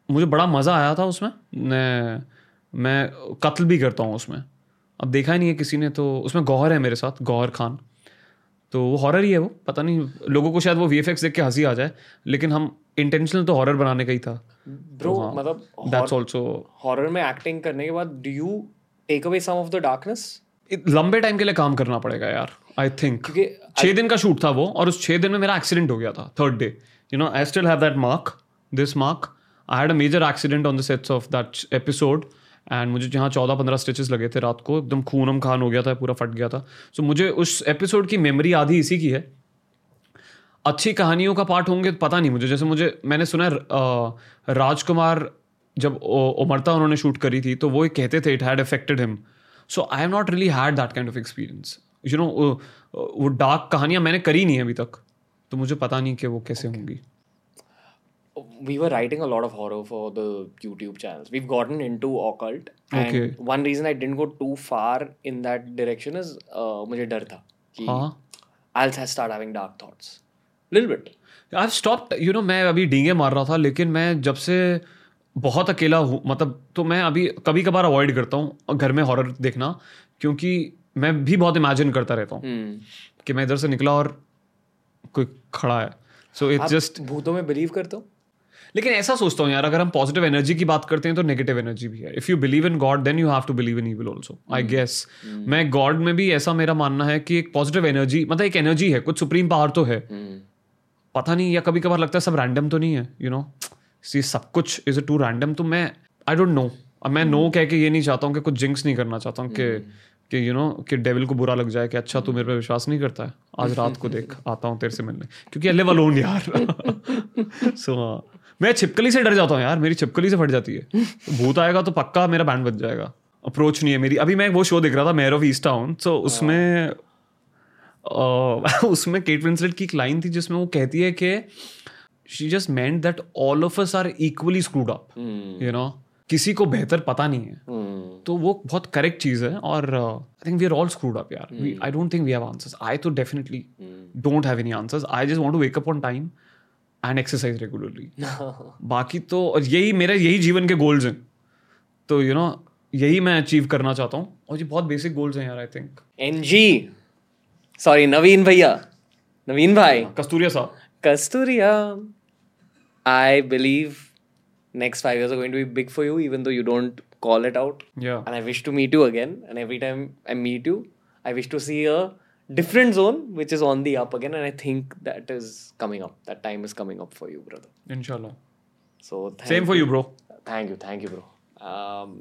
मुझे बड़ा मज़ा आया था उसमें। मैं मैं कत्ल भी करता हूँ उसमें। अब देखा ही नहीं है किसी ने तो उसमें गौहर है मेरे साथ गौहर खान। तो वो हॉरर ही है वो पता नहीं लोगों को शायद वो वीएफएक्स देख के हँसी आ जाए लेकिन हम इंटेंशनल तो हॉरर बनाने का ही था। ब्रो मतलब दैट्स ऑल्सो हॉरर में एक्टिंग करने के बाद do you take away some of the darkness लंबे टाइम के लिए काम करना पड़ेगा यार आई थिंक क्योंकि छः दिन का शूट था वो और उस छः दिन में मेरा एक्सीडेंट हो गया था third day you know I still have that mark this mark I had a major accident on the sets of that episode and मुझे जहाँ चौदह पंद्रह स्टिचेस लगे थे रात को एकदम खूनम खान हो गया था पूरा फट गया था. सो so, मुझे उस एपिसोड की मेमोरी आधी इसी की है. अच्छी कहानियों का पार्ट होंगे पता नहीं मुझे जैसे मुझे मैंने सुना राजकुमार जब उमरता उन्होंने शूट करी थी तो वो एक कहते थे it had affected him so I have not really had that kind of experience you know वो डार्क कहानियाँ मैंने करी नहीं है अभी तक तो मुझे पता नहीं कि वो कैसे okay. होंगी we were writing a lot of horror for the YouTube channels. We've gotten into occult, and Okay. one reason I didn't go too far in that direction is uh, मुझे डर था कि हाँ I'll start having dark thoughts, little bit. I stop you know मैं अभी डींगे मार रहा था लेकिन मैं जब से बहुत अकेला हूँ। मतलब तो मैं अभी कभी कभार अवॉइड करता हूँ घर में हॉरर देखना क्योंकि मैं भी बहुत इमेजिन करता रहता हूँ Hmm. कि मैं इधर से निकला और कोई खड़ा है। सो इट्स जस्ट भूतों में बिलीव करता हूँ? लेकिन ऐसा सोचता हूँ यार अगर हम पॉजिटिव एनर्जी की बात करते हैं तो नेगेटिव एनर्जी भी है। If you believe in God then you have to believe in evil also I guess मैं गॉड में भी ऐसा मेरा मानना है कि एक पॉजिटिव एनर्जी मतलब एक एनर्जी है कुछ सुप्रीम पावर तो है। पता नहीं या कभी कभार लगता है सब रैंडम तो नहीं है यू नो सी सब कुछ इज़ टू रैंडम तो मैं आई डोंट नो अब मैं नो कह के ये नहीं चाहता हूँ कि कुछ जिंक्स नहीं करना चाहता हूँ कि कि यू नो कि डेविल को बुरा लग जाए कि अच्छा तू मेरे पे विश्वास नहीं करता है। आज रात को देख आता हूँ तेरे से मिलने। क्योंकि अल्ले अलोन यार। सो हाँ। मैं छिपकली से डर जाता हूँ यार। मेरी छिपकली से फट जाती है। भूत आएगा तो पक्का मेरा बैंड बच जाएगा। अप्रोच नहीं है मेरी। अभी मैं वो शो देख रहा था Mayor of Easttown so उसमें उसमें केट विंसलेट की एक लाइन थी जिसमें वो कहती है कि she just meant that all of us are equally screwed up you know किसी को बेहतर पता नहीं है। Hmm. तो वो बहुत करेक्ट चीज़ है और I think we are all screwed up यार। I don't think we have answers I तो definitely don't have any answers I just want to wake up on time and exercise regularly बाकी तो और यही मेरे यही जीवन के गोल्स हैं। तो यू you नो know, यही मैं अचीव करना चाहता हूँ। और ये बहुत बेसिक गोल्स हैं यार आई थिंक एनजी सॉरी नवीन भैया। नवीन भाई। कस्तूरिया साहब। Kasturiya, I believe next five years are going to be big for you, even though you don't call it out. Yeah. And I wish to meet you again. And every time I meet you, I wish to see a different zone which is on the up again. And I think that is coming up. That time is coming up for you, brother. Inshallah. So same for you, bro. Thank you, thank you, bro. Um,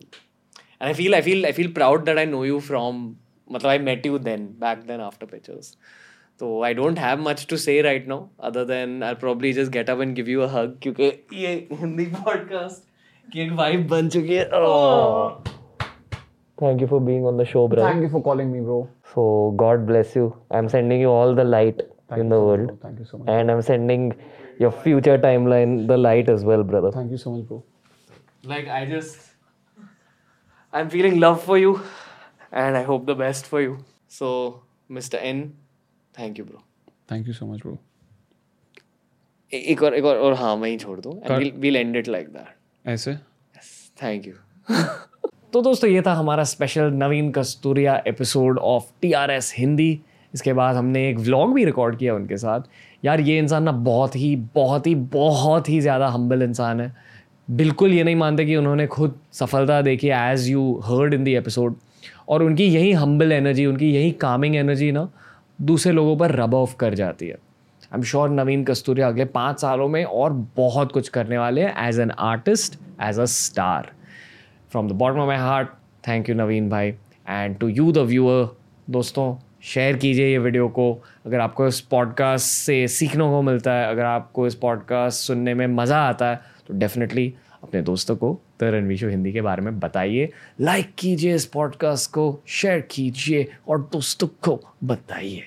and I feel, I feel, I feel proud that I know you from. I met you then, back then after pictures. So I don't have much to say right now, other than I'll probably just get up and give you a hug क्योंकि ये Hindi podcast की एक vibe बन चुकी है. Oh. Thank you for being on the show, brother. Thank you for calling me bro So God bless you. I'm sending you all the light in the world, thank you so much and I'm sending your future timeline the light as well, brother. Thank you so much bro Like I just I'm feeling love for you and I hope the best for you. So Mr. N, thank you bro. Thank you so much bro एक और एक और और हाँ मैं ही छोड़ दूँ। And we'll end it like that ऐसे? थैंक यू तो दोस्तों ये था हमारा special Naveen Kasturia episode of T R S Hindi इसके बाद हमने एक व्लॉग भी रिकॉर्ड किया उनके साथ। यार ये इंसान ना बहुत ही बहुत ही बहुत ही ज़्यादा हम्बल इंसान है। बिल्कुल ये नहीं मानते कि उन्होंने खुद सफलता देखी as you heard in the episode और उनकी यही हम्बल एनर्जी उनकी यही कामिंग एनर्जी ना दूसरे लोगों पर रब ऑफ़ कर जाती है। I am sure Naveen Kasturia अगले पाँच सालों में और बहुत कुछ करने वाले हैं as an artist as a star from the bottom of my heart thank you Naveen भाई। And to you the viewer दोस्तों शेयर कीजिए ये वीडियो को। अगर आपको इस पॉडकास्ट से सीखने को मिलता है, अगर आपको इस पॉडकास्ट सुनने में मज़ा आता है तो डेफिनेटली अपने दोस्तों को द रणवीशो हिंदी के बारे में बताइए। लाइक कीजिए इस पॉडकास्ट को शेयर कीजिए और दोस्तों को बताइए।